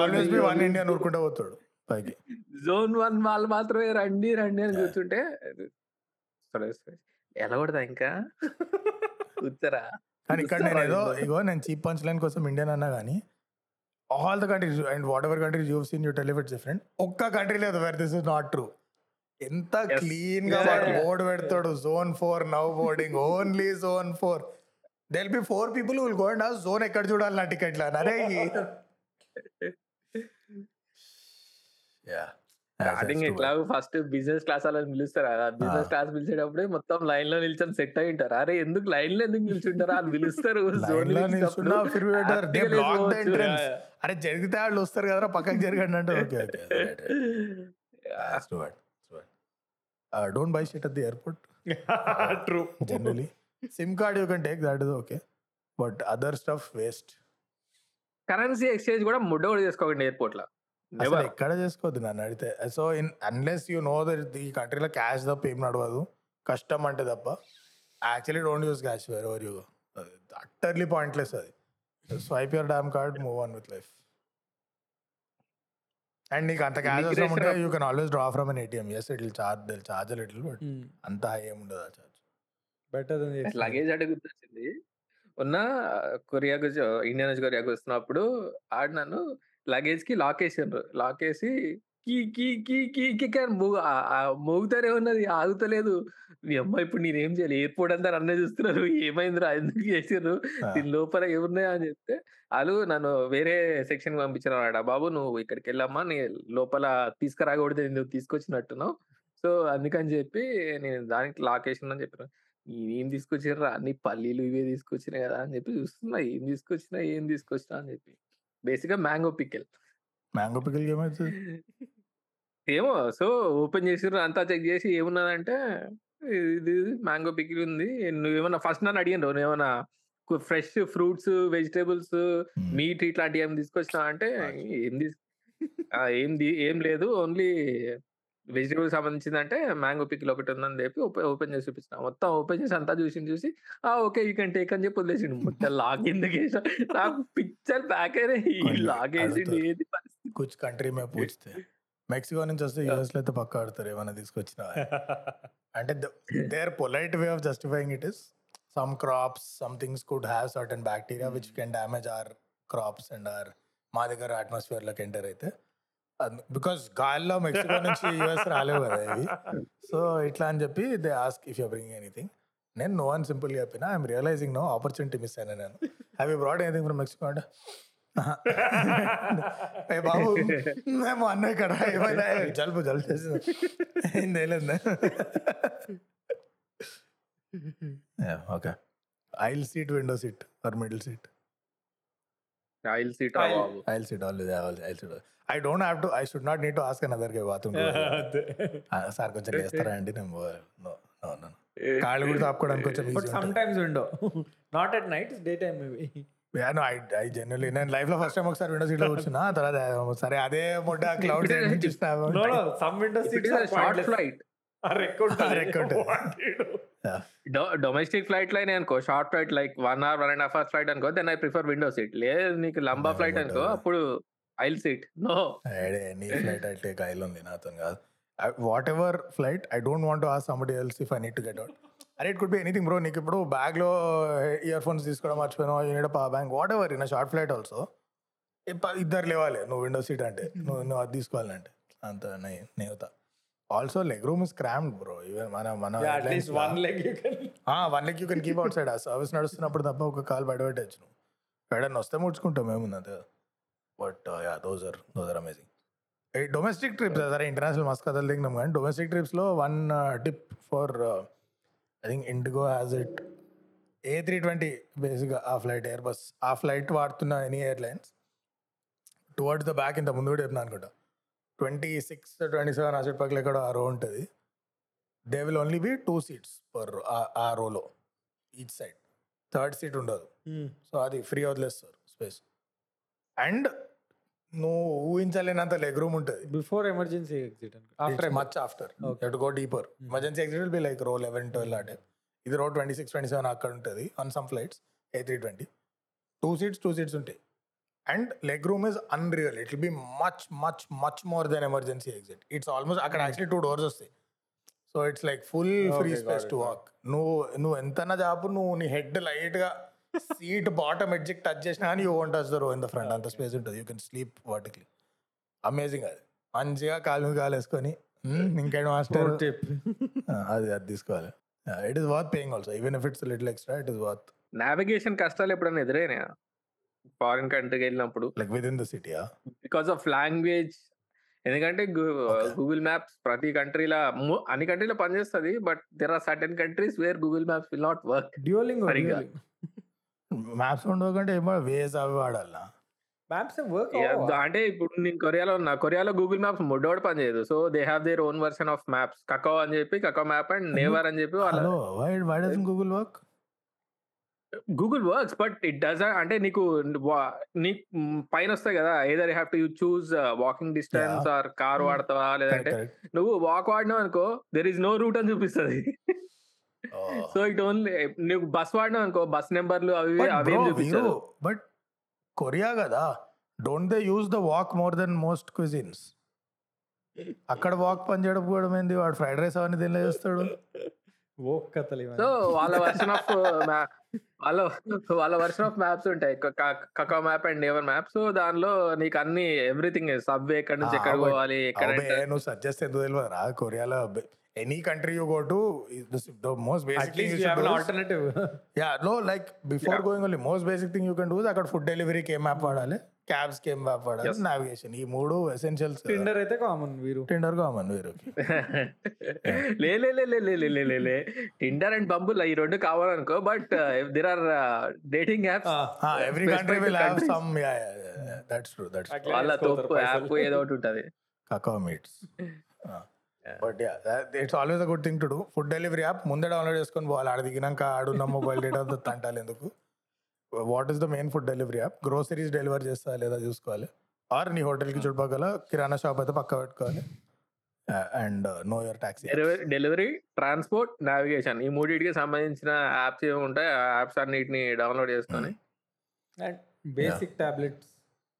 ఆల్వేస్ బి వన్ ఊరుకుంటూ పోతాడు పైకి. జోన్ వన్ వాళ్ళు మాత్రమే రండి రండి అని కూర్చుంటే సరే సరే. ఎలా కొడతా ఇంకా? కూర్చోరా? కానీ ఇక్కడ నేను ఏదో ఇగో నేను చీప్ పంచ్ లైన్ కోసం ఇండియన్ అన్నా కానీ all the countries and whatever countries you seen you tell different. ఒక్క కంట్రీ లేదు where this is not true ఎంత. క్లీన్గా. బోర్డు పెడతాడు. Zone four now boarding only zone four they'll be four people will go and zone ఎక్కడ చూడాలి నా టికెట్ అరే యా స్టార్టింగ్ ఎట్లాగో ఫస్ట్ బిజినెస్ క్లాస్ వాళ్ళని పిలుస్తారు? కదా బిజినెస్. క్లాస్ పిలిచేటప్పుడే మొత్తం లైన్లో నిల్చొని సెట్ అయి ఉంటారు. అరే ఎందుకు లైన్లో ఎందుకు నిల్చుంటారా? అని పిలుస్తారు. లో అరే జరిగితే వాళ్ళు వస్తారు కదరా పక్కకి జరగండి అంటే. Don't buy shit at the airport true generally SIM card you can take that is okay but other stuff waste currency exchange కూడా ముడ్డ కూడా చేసుకోకండి ఎయిర్పోర్ట్లో అసలు ఎక్కడ చేసుకోవద్దు నన్ను అడిగితే. So in unless you know that ఈ కంట్రీలో క్యాష్ తప్ప ఏం నడవదు. కష్టం అంటే తప్ప. Actually don't use cash wherever you utterly pointless అది. Swipe your damn card move on with life and నీకు అంత క్యాష్ అవసరం ఉంటే you can always draw from an ATM yes it will charge they'll charge little but అంత హై ఏం ఉండదు ఆ చార్జ్ బెటర్ దెన్ లగేజ్ అడుగుతుంది ఉన్న కొరియాకు జ- ఇండియా నుంచి కొరియాకు వస్తున్నప్పుడు ఆడు నన్ను లగేజ్కి లాక్ వేసిండ్రు. లాక్ వేసి key key key key key కీ అని మోగు ఆ- ఆ మోగుతానే ఉన్నది ఆగుతలేదు. మీ అమ్మ ఇప్పుడు నేనేం చేయాలి? ఎయిర్పోర్ట్ అంతా నన్నే చూస్తున్నారు. ఏమైందిరా? ఎందుకు చేసిర్రు? దీని లోపల ఏమున్నాయా అని చెప్తే వాళ్ళు నన్ను వేరే సెక్షన్ పంపించారు అన్నమాట బాబు? నువ్వు ఇక్కడికి వెళ్ళమ్మా. నీ లోపల తీసుకురాకూడదు. నువ్వు తీసుకొచ్చినట్టున్నావు. సో అందుకని చెప్పి నేను దానికి లాక్ వేసిందని చెప్పాను. ఏం తీసుకొచ్చిర్రా? అన్ని పల్లీలు ఇవే తీసుకొచ్చినా కదా? అని చెప్పి చూస్తున్నా. ఏం తీసుకొచ్చినా? ఏం తీసుకొచ్చినా? అని చెప్పి. బేసిక్గా మ్యాంగో పికెల్ మ్యాంగో పికల్ ఏమవుతుంది ఏమో. సో ఓపెన్ చేసిర్రు. అంతా చెక్ చేసి ఏమున్నదంటే ఇది మ్యాంగో పికిల్ ఉంది. నువ్వేమన్నా ఫస్ట్ నన్ను అడిగాను నువ్వేమన్నా ఫ్రెష్ ఫ్రూట్స్ వెజిటేబుల్స్ మీట్ ఇట్లాంటివి ఏం తీసుకొచ్చినా అంటే ఏం తీసు ఏం ఏం లేదు. ఓన్లీ వెజిటేబుల్ సంబంధించింది అంటే మ్యాంగో పికిల్ ఒకటి ఉందని చెప్పి ఓపెన్ చేసి చూపిస్తున్నా. మొత్తం ఓపెన్ చేసి అంతా చూసి చూసి ఆ ఓకే యూ కెన్ టేక్ అని చెప్పి వదిలేసిండు. మొత్తం లాగ్ ఎందుకు వేసా నాకు పిక్చర్ బ్యాక్ అయినా లాగ్ వేసిండు. ఏది కుచ్ కంట్రీ మే పూछते మెక్సికో నుంచి వస్తే యూఎస్లో అయితే పక్క ఆడతారు ఏమైనా తీసుకొచ్చిన అంటే their polite way of justifying it is. Some crops some things could have certain bacteria which can damage our crops and our మా దగ్గర అట్మాస్ఫియర్లోకి ఎంటర్ అయితే బికాస్ గాల్లో మెక్సికో నుంచి యూఎస్ రాలేవు కదా ఇవి. సో ఇట్లా అని చెప్పి they ask if you bring anything. నేను నో అని సింపుల్ చెప్పిన I'm realising no opportunity miss అయినా నేను. Have you brought anything from Mexico అంటే బాబు మేము అన్న ఇక్కడ ఏమైనా? జలుబు జలుబు చేసింది. ఏం తెలియదు okay. Aisle seat window seat or middle seat aisle seat aisle seat always aisle seat I don't have to I should not need to ask another guy bathroom sir కొంచెం లేస్తారా అండి? నేను నో నో నో. కాళ్ళు కూడా తాపుకోవడానికి కొంచెం sometimes window not at night day time maybe no I I generally నేను లైఫ్లో ఫస్ట్ టైం ఒకసారి విండో సీట్లో కూర్చున్నా తర్వాత సరే అదే మొట్ట cloud no no some window seats are short flight. Domestic flight line అనుకో short flight like one hour one and half hour flight అనుకో then I prefer window seat లేదు నీకు లంబా No, ఫ్లైట్ అనుకో whatever. అప్పుడు ఐల్ సీట్ నో నీ ఫ్లైట్ ఐ టేక్ ఐల్ ఉంది నాతో కాదు. Whatever flight I don't want ask somebody else if I need to get out అరే it could be anything bro నీకు ఇప్పుడు బ్యాగ్లో ఇయర్ ఫోన్స్ తీసుకోవడం మర్చిపోయినా you need power bank whatever in short flight also ఇద్దరు లేవాలి. నువ్వు విండో సీట్ అంటే. నువ్వు నువ్వు అది తీసుకోవాలంటే. అంత నేవుతా. Also leg room is crammed bro even మన మన at least one leg you can one leg you can keep outside ఆ సర్వీస్ నడుస్తున్నప్పుడు తప్ప ఒక కాల్ బయట పెట్టచ్చు నువ్వు. ఎక్కడన్నా వస్తే ముడుచుకుంటాం ఏముంది అంతే but yeah those are those are amazing domestic trips సరే ఇంటర్నేషనల్ మస్తు కథలు దిగినాం కానీ domestic ట్రిప్స్లో one tip for I think IndiGo has it A three twenty బేసిక్గా ఆ ఫ్లైట్ ఎయిర్ బస్ ఆ ఫ్లైట్ వాడుతున్న any airlines towards the back ఇంత ముందు కూడా చెప్పిన అనుకుంటా. ట్వంటీ సిక్స్ ట్వంటీ సెవెన్ ఆ సీట్ పక్కల ఎక్కడ ఆ రో ఉంటుంది. They will only be two seats per ఆ రోలో ఈచ్ సైడ్ థర్డ్ సీట్ ఉండదు. సో అది ఫ్రీ వదిలేస్తారు స్పేస్ అండ్ నువ్వు ఊహించలేనంత లెగ్ రూమ్ ఉంటుంది. Before emergency exit after much after to go deeper emergency exit will be like row eleven twelve అటే ఇది row twenty six twenty seven అక్కడ ఉంటుంది on some flights A three twenty two seats two seats ఉంటాయి. And leg room is unreal it will be much much much more then emergency exit it's almost అక్కడ యాక్చువల్లీ టూ డోర్స్ వస్తాయి. So it's like full free space to walk నువ్వు నువ్వు ఎంతన్నా జాపు నువ్వు నీ హెడ్ లైట్గా సీట్ బాటమ్ ఎడ్జిక్ టచ్ చేసినా కానీ you won't touch the row in the front. అంత స్పేస్ ఉంటుంది. You can sleep vertically amazing అది. మంచిగా కాలు కాలు వేసుకొని "Hmm, ఇంకేం మాస్టర్? అది అది తీసుకోవాలి. It is worth paying also even if it's little extra it is worth navigation కష్టాలు ఎప్పుడైనా ఎదురైనా ఫారిన్ కంట్రీకి వెళ్ళినప్పుడు. లైక్ విత్ ఇన్ ద సిటీయా బికాస్ ఆఫ్ లాంగ్వేజ్ ఎందుకంటే గూగుల్ మ్యాప్స్ ప్రతి కంట్రీలో అన్ని కంట్రీలో పనిచేస్తది but there are certain countries where Google maps will not work duelling. Maps ఉండకంటే ఏమో వేస్ అవి వాడాలా? మ్యాప్స్ వర్క్ అంటే ఇప్పుడు నేను కొరియాలో ఉన్నా కొరియాలో గూగుల్ మ్యాప్స్ ముడ్డోడు పనిచేయదు so they have their own version of maps Kakao అని చెప్పి కకో మ్యాప్ అండ్ నేవర్ అని చెప్పి వాళ్ళ why doesn't Google work Google works but it does అంటే నీకు వా- నీ మ్, పైన వస్తాయి కదా either have to you choose walking distance or car. వాడతావా లేదంటే నువ్వు వాక్ వాడినావు అనుకో దెర్ ఇస్ నో రూట్ అని చూపిస్తుంది. సో ఇట్ ఓన్లీ నువ్వు బస్ వాడినావు అనుకో బస్ నెంబర్లు అవి అవేం బట్ కొరియా కదా don't they use the walk more than most cuisines? అక్కడ వాక్ పని చేయడం ఏంది? వాడు ఫ్రైడ్ రైస్ అవన్నీ తినలే చేస్తాడు. సో వాళ్ళ వర్షన్ ఆఫ్ వాళ్ళ వాళ్ళ వర్షన్ ఆఫ్ మ్యాప్స్ ఉంటాయి. Kakao map and Naver map. So దానిలో నీకు అన్ని ఎవ్రీథింగ్ సబ్వే ఎక్కడి నుంచి ఎక్కడ పోవాలి ఎక్కడ నువ్వు సజెస్ట్ ఎందుకు తెలియదు రా? కొరియాలో any country you go to the most basic at least you have an alternative yeah no like before going only most basic thing you can do అక్కడ ఫుడ్ డెలివరీకి ఏం మ్యాప్ వాడాలి క్యాబ్స్కి ఏం మ్యాప్ వాడాలి. నావిగేషన్ ఈ మూడు ఎసెన్షియల్స్ టిండర్ అయితే కామన్ వీరు. టెండర్ కామన్ వీరుకి లే లే లే లే లే లే లే టిండర్ అండ్ బంబుల్ ఈ రెండు కావాలనుకో but there are dating apps every country will have countries. Some that's true that's వాళ్ళ వేసుకోతారు తోపు. యాప్ ఏదో ఒకటి ఉంటది. Kakao meets but it's always a good thing to do food delivery app ముందే డౌన్లోడ్ చేసుకొని పోవాలి. ఆడ దిగినాక ఆడున్న మొబైల్ డేటా తంటాలి ఎందుకు? What is the main food delivery app groceries delivery చేస్తా లేదా చూసుకోవాలి. ఆర్ నీ హోటల్కి చుట్టుపక్కల కిరాణా షాప్ అయితే పక్క పెట్టుకోవాలి. And know your taxi delivery transport navigation ఈ మూడింటికి సంబంధించిన యాప్స్ ఏమి ఉంటాయి ఆ యాప్స్ అన్నిటిని డౌన్లోడ్ చేసుకొని. And basic tablets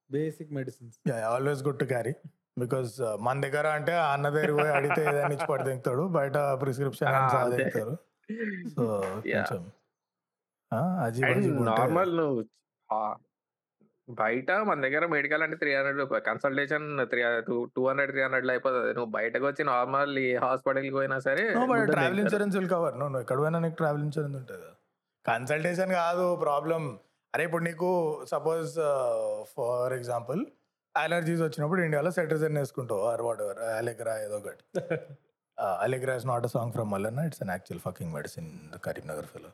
basic medicines always good to carry because uh, మన దగ్గర అంటే అన్న దగ్గర పోయి అడిగితే ఏదైనా ఇచ్చి పడి తింటాడు బయట ప్రిస్క్రిప్షన్ సో. కొంచెం. నార్మల్ నువ్వు బయట మన దగ్గర మెడికల్ అంటే three hundred consultation three two two hundred three హండ్రెడ్లో అయిపోతుంది నువ్వు బయటకు వచ్చి నార్మల్ ఈ హాస్పిటల్ పోయినా సరే travel. Insurance will cover no ఎక్కడ పోయినా నీకు ట్రావెల్ ఇన్సూరెన్స్ ఉంటుంది కన్సల్టేషన్ కాదు ప్రాబ్లం అరే ఇప్పుడు నీకు సపోజ్ ఫర్ ఎగ్జాంపుల్ అలర్జీస్ వచ్చినప్పుడు ఇండియాలో సెటిజన్ వేసుకుంటావు ఆర్ వాట్ ఎవర్ అలెగ్రా ఏదో ఒకటి. Allegra is not a song from Mallanna it's an actual fucking medicine Karimnagar fellow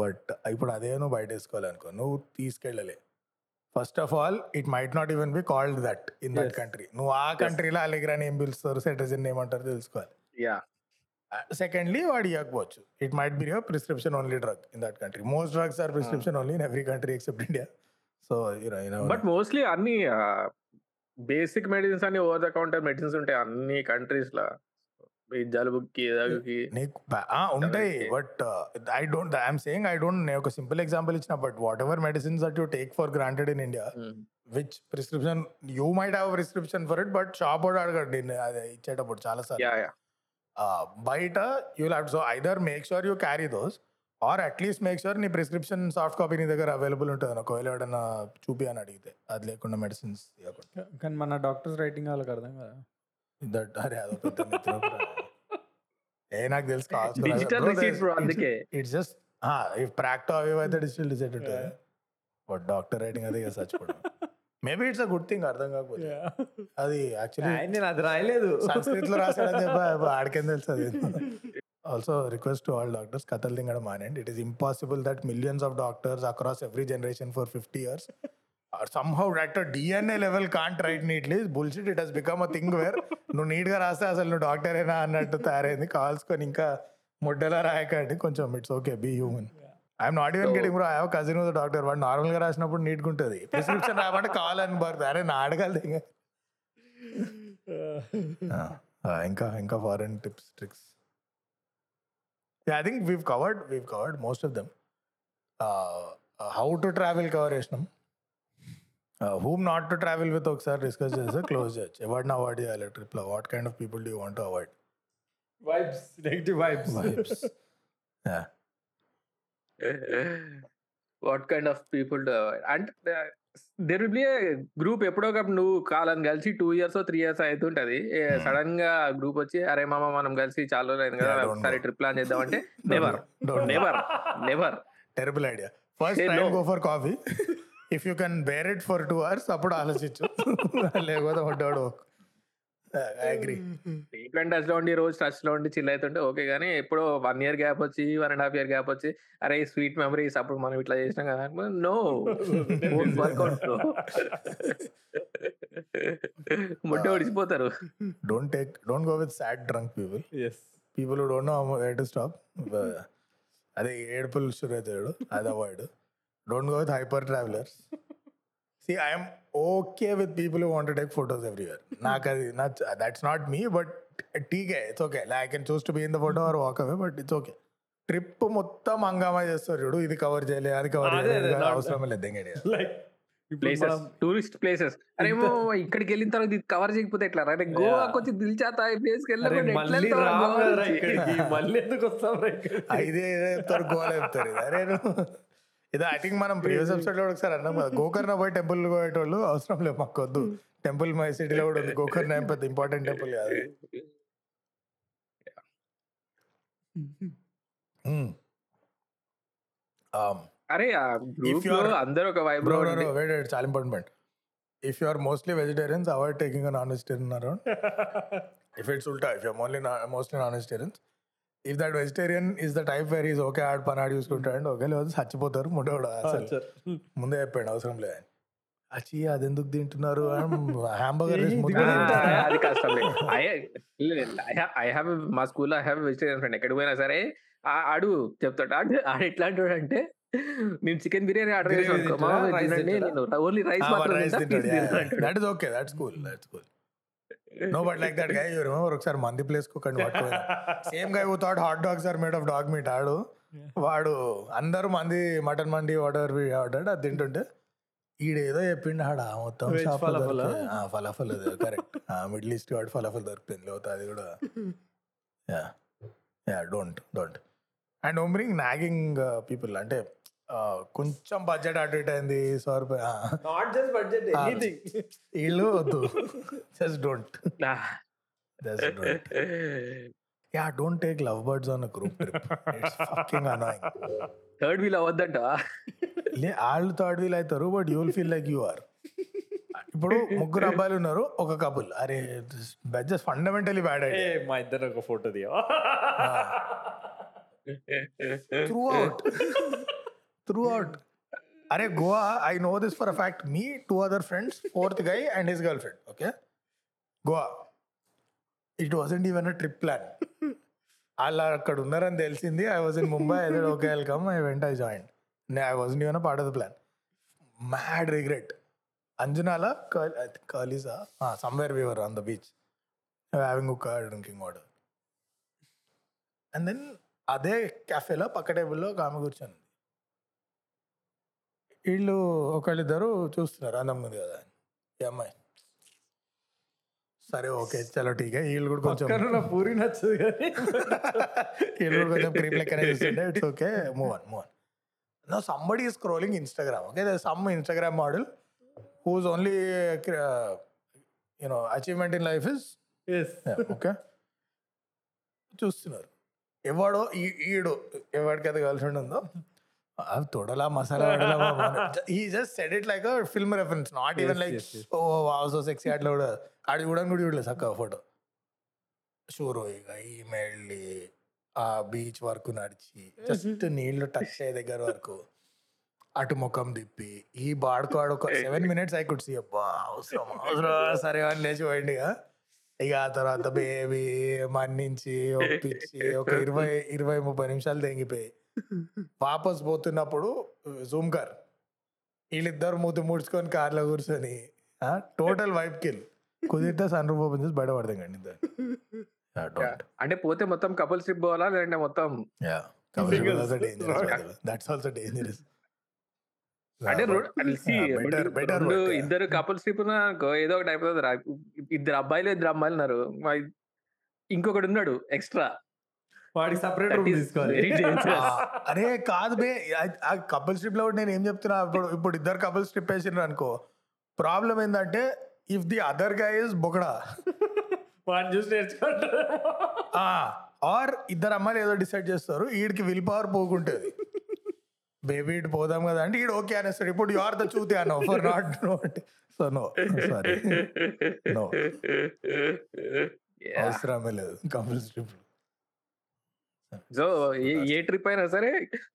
but ఇప్పుడు అదే నువ్వు బయట వేసుకోవాలనుకో నువ్వు తీసుకెళ్ళలే. First of all it might not even be called that in that. Country నువ్వు ఆ కంట్రీలో అలెగ్రాని ఏం పిలుస్తారు సెటిజన్ ఏమంటారు తెలుసుకోవాలి. యా సెకండ్లీ వాడు ఇవ్వకపోవచ్చు it might be prescription only drug in that country most drugs are prescription only in every country except India so but mostly అన్ని బేసిక్ మెడిసిన్స్ అన్ని ఓవర్ ద కౌంటర్ మెడిసిన్స్ ఉంటాయి అన్ని కంట్రీస్లో జలుబుకి ఉంటాయి. But I don't I'm saying I don't నేను ఒక సింపుల్ ఎగ్జాంపుల్ ఇచ్చిన but whatever medicines that you take for granted in India which prescription you might have prescription for it but shop వాడు అడగండి అది ఇచ్చేటప్పుడు చాలా uh, బయట you have so either make sure you carry those or at least make sure నీ ప్రిస్క్రిప్షన్ సాఫ్ట్ కాపీ నీ దగ్గర అవైలబుల్ ఉంటుంది ఒకవేళ ఎవడన్నా చూపి అని అడిగితే. అది లేకుండా మెడిసిన్స్ ఇవ్వకుండా కానీ మన డాక్టర్స్ రైటింగ్ వాళ్ళకి అర్థం కదా? దట్ అరే అదో. ఏ నాకు తెలుసు ఇట్స్ జస్ట్ ఇఫ్ ప్రాక్టో అవి అయితే డిజిటల్ రిసీట్ ఉంటుంది బట్ డాక్టర్ రైటింగ్ అదే చచ్చిపోవడం. Maybe it's a good thing అర్థం కాకపోతే. అది యాక్చువల్లీ నేను అది రాయలేదు. సంస్కృత్లో రాశాడని చెప్పి ఆడికేం తెలుసు అది. Also request to all doctors కథలు తింగడం మానేండి it is impossible that millions of doctors across every generation for fifty years somehow at DNA level can't write neatly bullshit it has become a thing where నువ్వు నీట్గా రాస్తే అసలు నువ్వు డాక్టర్ అయినా అన్నట్టు తయారైంది. కాల్చుకొని ఇంకా ముడ్డలా రాయకండి. కొంచెం it's okay be human I'm not even getting bro I have cousin doctor వాడు నార్మల్గా రాసినప్పుడు నీట్గా ఉంటుంది. ప్రిస్క్రిప్షన్ రాయమంటే కావాలని పడుతుంది. అరే నా అడగాలి ఇంకా. ఇంకా foreign tips tricks yeah i think we've covered we've covered most of them. Uh, uh, how to travel cover ishnam uh, whom not to travel with oksar discuss as a close judge. Evadna vadi trip what kind of people do you want to avoid? Vibes negative vibes. Vibes. Yeah. What kind of people do I avoid? and uh, there will be group ఎప్పుడో ఒకప్పుడు నువ్వు కాలని కలిసి టూ ఇయర్స్ త్రీ ఇయర్స్ అవుతుంటది. సడన్గా గ్రూప్ వచ్చి అరే మామ మనం కలిసి చాలా రోజులు అయింది కదా ఒకసారి. ట్రిప్ ప్లాన్ చేద్దాం అంటే never. Never never terrible idea first time. Go for coffee if you can bear it for two hours అప్పుడు ఆలోచించు లేకపోతే ఉంటాడు అగ్రి ఫ్రీక్వెంట్ టచ్లో ఉండి రోజు టచ్లో ఉండి చిల్ అవుతుంటే ఓకే కానీ ఎప్పుడో వన్ ఇయర్ గ్యాప్ వచ్చి one and half year gap వచ్చి అరే స్వీట్ మెమరీస్ అప్పుడు మనం ఇట్లా చేసినాం కదా నో వర్కౌట్ ముట్ట ఒడిచిపోతారు don't take don't go with sad drunk people as people don't know where to stop అదే ఏడుపులు షురు అవుతాడు అది avoid don't go with hyper travellers see I'm okay with people want take photos everywhere నాకు అది that's not me but TK it's okay I can choose to be in the photo or walk away but it's okay trip మొత్తం హంగామా చేస్తారు చూడు ఇది కవర్ చేయలే అది కవర్ చేయలేదు అవసరం లేదు ఎంగడి లైక్ ప్లేసెస్ టూరిస్ట్ ప్లేసెస్ అరే ఏమో ఇక్కడికి వెళ్ళిన తర్వాత ఇది కవర్ చేయకపోతే ఎట్లా అరే గోవాకి వచ్చి దిల్చాతా ఈ ప్లేస్కి మళ్ళీ ఎందుకు వస్తాం? ఐదే చెప్తారు గోవా చెప్తారు ఇది. అరే నువ్వు ఇది ఐ థింక్ మనం ప్రీవియస్ ఎపిసోడ్లో ఒకసారి అన్నాం కదా గోకర్ణ పోయి టెంపుల్ పోయేటోళ్ళు అవసరం లేదు మాకు వద్దు టెంపుల్ మై సిటీలో కూడా ఉంది గోకర్ణ ఏం పెద్ద ఇంపార్టెంట్ టెంపుల్ కాదు. Hmm. Um, అరే గ్రూప్ If you లో are- అందరూ ఒక vibe bro bro wait wait చాలా important if you are mostly vegetarians avoid taking non vegetarian around if it's ఉల్టా if you only mostly non vegetarians if that vegetarian is the type where is okay ఆడు పని ఆడు చూసుకుంటాడు ఓకే లేదా చచ్చిపోతారు అసలు. సరే. ముందే చెప్పాడు అవసరం లేదు అచ్చి అది ఎందుకు తింటున్నారు? హ్యాంబర్గర్? అది కష్టం ఐ హావ్ మా స్కూల్లో ఐ హావ్ వెజిటేరియన్ ఫ్రెండ్ ఎక్కడికి పోయినా సరే ఆ- ఆడు చెప్తాడు. ఆడు ఆడు ఎట్లాంటి వాడు అంటే నేను చికెన్ బిర్యానీ ఆర్డర్ చేసాను? మామ? నేను ఓన్లీ రైస్ మాత్రం that is okay that's cool that's cool no but like that guy you remember ఒకసారి మంది ప్లేస్కు పట్టుకోవాలి same guy thought hot dogs are made of dog meat ఆడు? వాడు అందరూ మంది మటన్ మండి ఆర్డర్ ఆర్డర్ అది తింటుంటే ఈడేదో చెప్పిండు ఆడ మొత్తం? ఫలాఫల్ కరెక్ట్ మిడిల్ ఈస్ట్ వాడు ఫలాఫల్ దొరికింది లేకపోతే అది కూడా. Yeah yeah don't don't and ఓమ్రింగ్ nagging people అంటే కొంచెం బడ్జెట్ అటు ఇటు అయింది sir. Not just budget. Anything వీళ్ళు వద్దు. Just don't yeah don't take love birds on group trip it's fucking annoying third wheel అవ్వద్దంట. లే వాళ్ళు థర్డ్ వీల్ అవుతారు but you will feel like you are ఇప్పుడు ముగ్గురు అబ్బాయిలు ఉన్నారు ఒక కపుల్ అరే జస్ట్ ఫండమెంటలీ బ్యాడ్ ఐడియా మా ఇద్దరు ఒక ఫోటో దియా త్రూ అవుట్ త్రూ అవుట్ అరే Goa I know this for a fact me two other friends fourth guy and his girlfriend okay Goa it wasn't even a trip plan వాళ్ళు అక్కడ ఉన్నారని తెలిసింది. I was in Mumbai I okay welcome I went I join I even a part of the plan mad regret అంజనాల కాలీసా somewhere we were on the beach having ఒక డ్రింకింగ్ వాటర్ అండ్ దెన్ అదే క్యాఫేలో పక్క టేబుల్లో ఒక ఆమె కూర్చొని. వీళ్ళు ఒకళ్ళిద్దరు చూస్తున్నారు అందం ఉంది కదా అని. ఈ అమ్మాయి. సరే ఓకే చలో టీకే. వీళ్ళు కూడా కొంచెం పూరి నచ్చదు కానీ. వీళ్ళు కూడా కొంచెం క్రీమ్ లెక్కనే చూస్తుంటే it's okay move on move on no somebody is scrolling Instagram okay some Instagram model whose only you know achievement in life is okay చూస్తున్నారు. ఎవడో ఈ- ఈడు ఎవరికైతే తొడలా మసాలా ఈ just said it like film reference not even like oh wow so sexy అట్లా కూడా ఆడి కూడా కూడా చూడలేదు చక్కగా ఫోటో షూర్ ఇక ఈమె వెళ్ళి ఆ బీచ్ వరకు నడిచి జస్ట్ నీళ్ళు టచ్ అయ్యే దగ్గర వరకు అటు ముఖం తిప్పి ఈ బాడుకోడు ఒక seven minutes I could see అబ్బా అవసరం అవసరం సరే అని లేచి పోయింది ఇక. ఆ తర్వాత బేబీ మన్నించి ఒప్పించి ఒక ఇరవై ఇరవై ముప్పై నిమిషాలు తెంగిపోయి. వాపస్ పోతున్నప్పుడు జూమ్ కార్. వీళ్ళిద్దరు మూతి ముడుచుకొని కార్లో కూర్చొని టోటల్ వైప్ కిల్ కుదిరితే సన్ రూఫ్ ఓపెన్ చేసి బయట పడతాం కండి అంటే పోతే మొత్తం కపుల్స్ ట్రిప్ పోవాలా? లేదంటే మొత్తం దట్స్ ఆల్సో డేంజరస్ అంటే ఇద్దరు కపుల్స్ ట్రిప్ ఏదో ఒకటి అయిపోతుంది ఇద్దరు అబ్బాయిలు ఇద్దరు అమ్మాయిలు ఉన్నారు. ఇంకొకటి ఉన్నాడు ఎక్స్ట్రా వాడికి సపరేట్ రూమ్ తీసుకోవాలి. అరే కాదు బే ఆ కపుల్ స్ట్రిప్లో నేను ఏం చెప్తున్నా ఇప్పుడు ఇప్పుడు ఇద్దరు కపుల్ స్ట్రిప్ వేసిండ్రు అనుకో ప్రాబ్లం ఏంటంటే if the other guy is బొగడా వాడిని చూసి నేర్చుకుంటారు ఆర్ ఇద్దరు అమ్మాయిలు ఏదో డిసైడ్ చేస్తారు వీడికి విల్ పవర్ పోకుంటుంది. బేబీ ఇటు పోదాం కదా అంటే ఈడు ఓకే అనేస్తాడు. ఇప్పుడు యు ఆర్ ద చూతే అన్న for not note so no sorry. Yeah. అవసరమే లేదు కపుల్స్ ట్రిప్ సో ఏ- ట్రిప్ అయినా సరే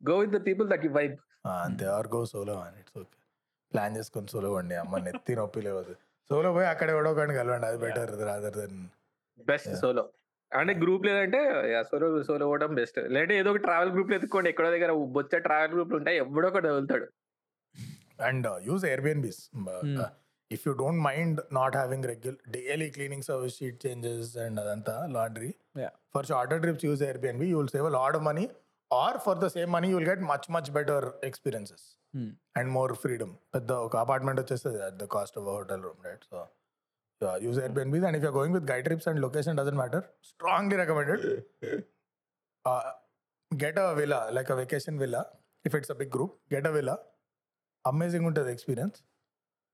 go with the people that you vibe అంతే. ఆర్ గో సోలో అని ఇట్స్ ఓకే ప్లాన్ చేసుకొని సోలో వండి అమ్మ నెత్తి నొప్పి లేవదు. సోలో పోయి అక్కడ ఎవడో కానీ కలవండి. అది better rather than best. Solo. అంటే గ్రూప్ లేదంటే సోలో సోలో పోవడం బెస్ట్ లేదంటే ఏదో ఒక ట్రావెల్ గ్రూప్ ఎత్తుకోండి ఎక్కడో దగ్గర బొచ్చ ట్రావెల్ గ్రూప్లు ఉంటాయి. ఎవడో ఒకటి వెళ్తాడు and use Airbnbs Hmm. If you don't mind not having regular daily cleaning service sheet changes and అదంతా laundry. For shorter trips use Airbnb you will save lot money or for the same money you will get much much better experiences. And more freedom పెద్ద ఒక అపార్ట్మెంట్ వచ్చేస్తుంది at the cost of hotel room right so use Airbnbs and if you going with guide trips and location doesn't matter strongly recommended get a villa like a vacation villa if it's a big group get a villa amazing ఉంటుంది experience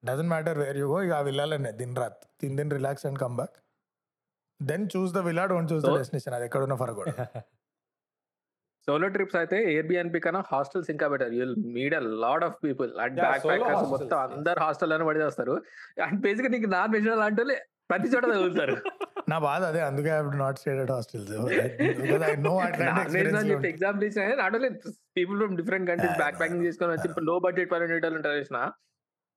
doesn't matter where you go ఇక ఆ విల్లాలనే దిన్ రాత్ తిన్ దిన్ relax and come back then choose the villa don't choose the destination అది ఎక్కడున్న ఫరక్ కూడా సోలో ట్రిప్స్ అయితే ఎయిర్బిఎన్పి కన్నా హాస్టల్స్ ఇంకా better you'll meet a lot of people and backpackers hostels, మొత్తం. అందరు హాస్టల్ అని పడి చేస్తారు. అండ్ బేసిక్ నీకు నాన్ వెజ్ లాంటి ప్రతి చోట తగులుతారు. నా బాధ అదే అందుకే I not stayed at hostels because I know అట్లాంటి ఎగ్జాంపుల్ ఇచ్చిన not only people from different countries backpacking. చేసుకొని వచ్చి లో బడ్జెట్ పని ఉండేటోళ్ళు ఉంటారు చూసిన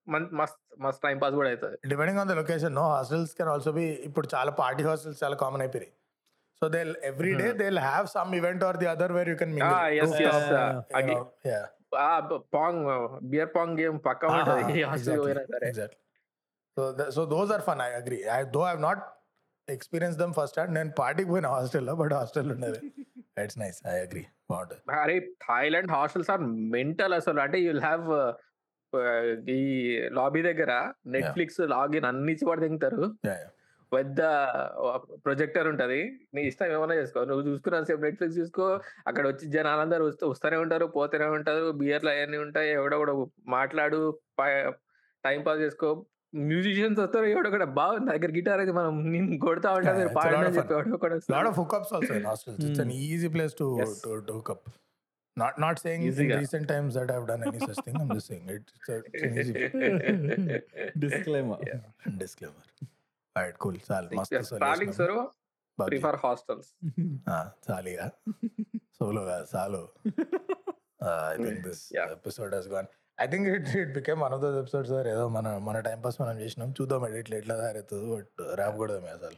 మస్త్ మస్త్ టైం పాస్ కూడా అవుతుంది. Depending on the location no hostels can also be ఇప్పుడు చాలా పార్టీ హాస్టల్స్ చాలా కామన్ అయిపోయాయి so they every day they have some event or the other where you can Ah, yes, yes, uh, mingle again. Pong beer pong game పక్కా ఉంటుంది. హాస్టల్ పోయినా సరే. Exactly so so those are fun I agree I though I not experience them first hand నేను పార్టీకి పోయిన హాస్టల్లో బట్ హాస్టల్ ఉండేది. ఇట్స్ నైస్ ఐ అగ్రీ బాగుంటుంది. అరే థాయిలాండ్ హాస్టల్స్ ఆర్ మెంటల్ అసలు. అంటే యూల్ హ్యావ్ ఈ లాబీ దగ్గర నెట్ఫ్లిక్స్ లాగిన్ అన్ని కూడా తింటారు. పెద్ద ప్రొజెక్టర్ ఉంటది. నీ ఇష్టం ఏమైనా చేసుకో. నువ్వు చూసుకున్న సేపు నెట్ఫ్లిక్స్ చూసుకో. అక్కడ వచ్చి జనాలందరూ వస్తూ వస్తూనే ఉంటారు పోతూనే ఉంటారు. బియర్లు అవన్నీ ఉంటాయి. ఎవడో కూడా మాట్లాడు టైం పాస్ చేసుకో. మ్యూజిషియన్స్ వస్తారు. ఎవడో కూడా బాగుంది దగ్గర గిటార్ అయితే మనం నేను కొడతా ఉంటాను అని చెప్పి. ఎవడో కూడా lot వస్తాడు. of hookups Not not saying in Easy-ga. recent times that I've done any such thing. I'm just saying it, it's, a, it's an easy Disclaimer. disclaimer. Alright, cool. Sal, mast. సరు Bagi. ప్రిఫర్ హాస్టల్స్ Ah, చాలిగా సోలో చాలు I think this Yeah. Episode has gone I think it it became one of those episodes sir ఏదో మన మన టైం పాస్ మనం చేసినాం చూద్దాం ఎడిట్ ఎట్లా తయారవుతుంది బట్ ర్యాప్ కూడా అసలు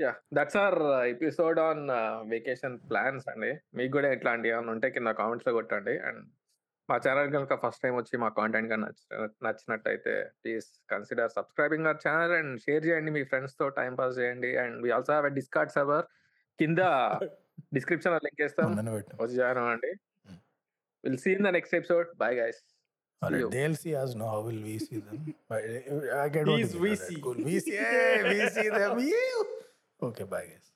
yeah that's our episode on vacation plans అండి మీకు కూడా ఎట్లాంటి ఏమైనా ఉంటే కింద కామెంట్స్లో కొట్టండి అండ్ మా ఛానల్ కనుక ఫస్ట్ టైం వచ్చి మా కాంటెంట్ నచ్చ నచ్చినట్టయితే please consider subscribing our channel and share చేయండి మీ ఫ్రెండ్స్తో టైం పాస్ చేయండి and we also have Discord server కింద డిస్క్రిప్షన్లో లింక్ పెట్టాం వచ్చి జాయిన్ అవ్వండి will see in the next episode bye guys Alright, they'll see us. How will we see them? I I get what see. Cool. We see. Hey, we see them. You. Ok, bye, guys.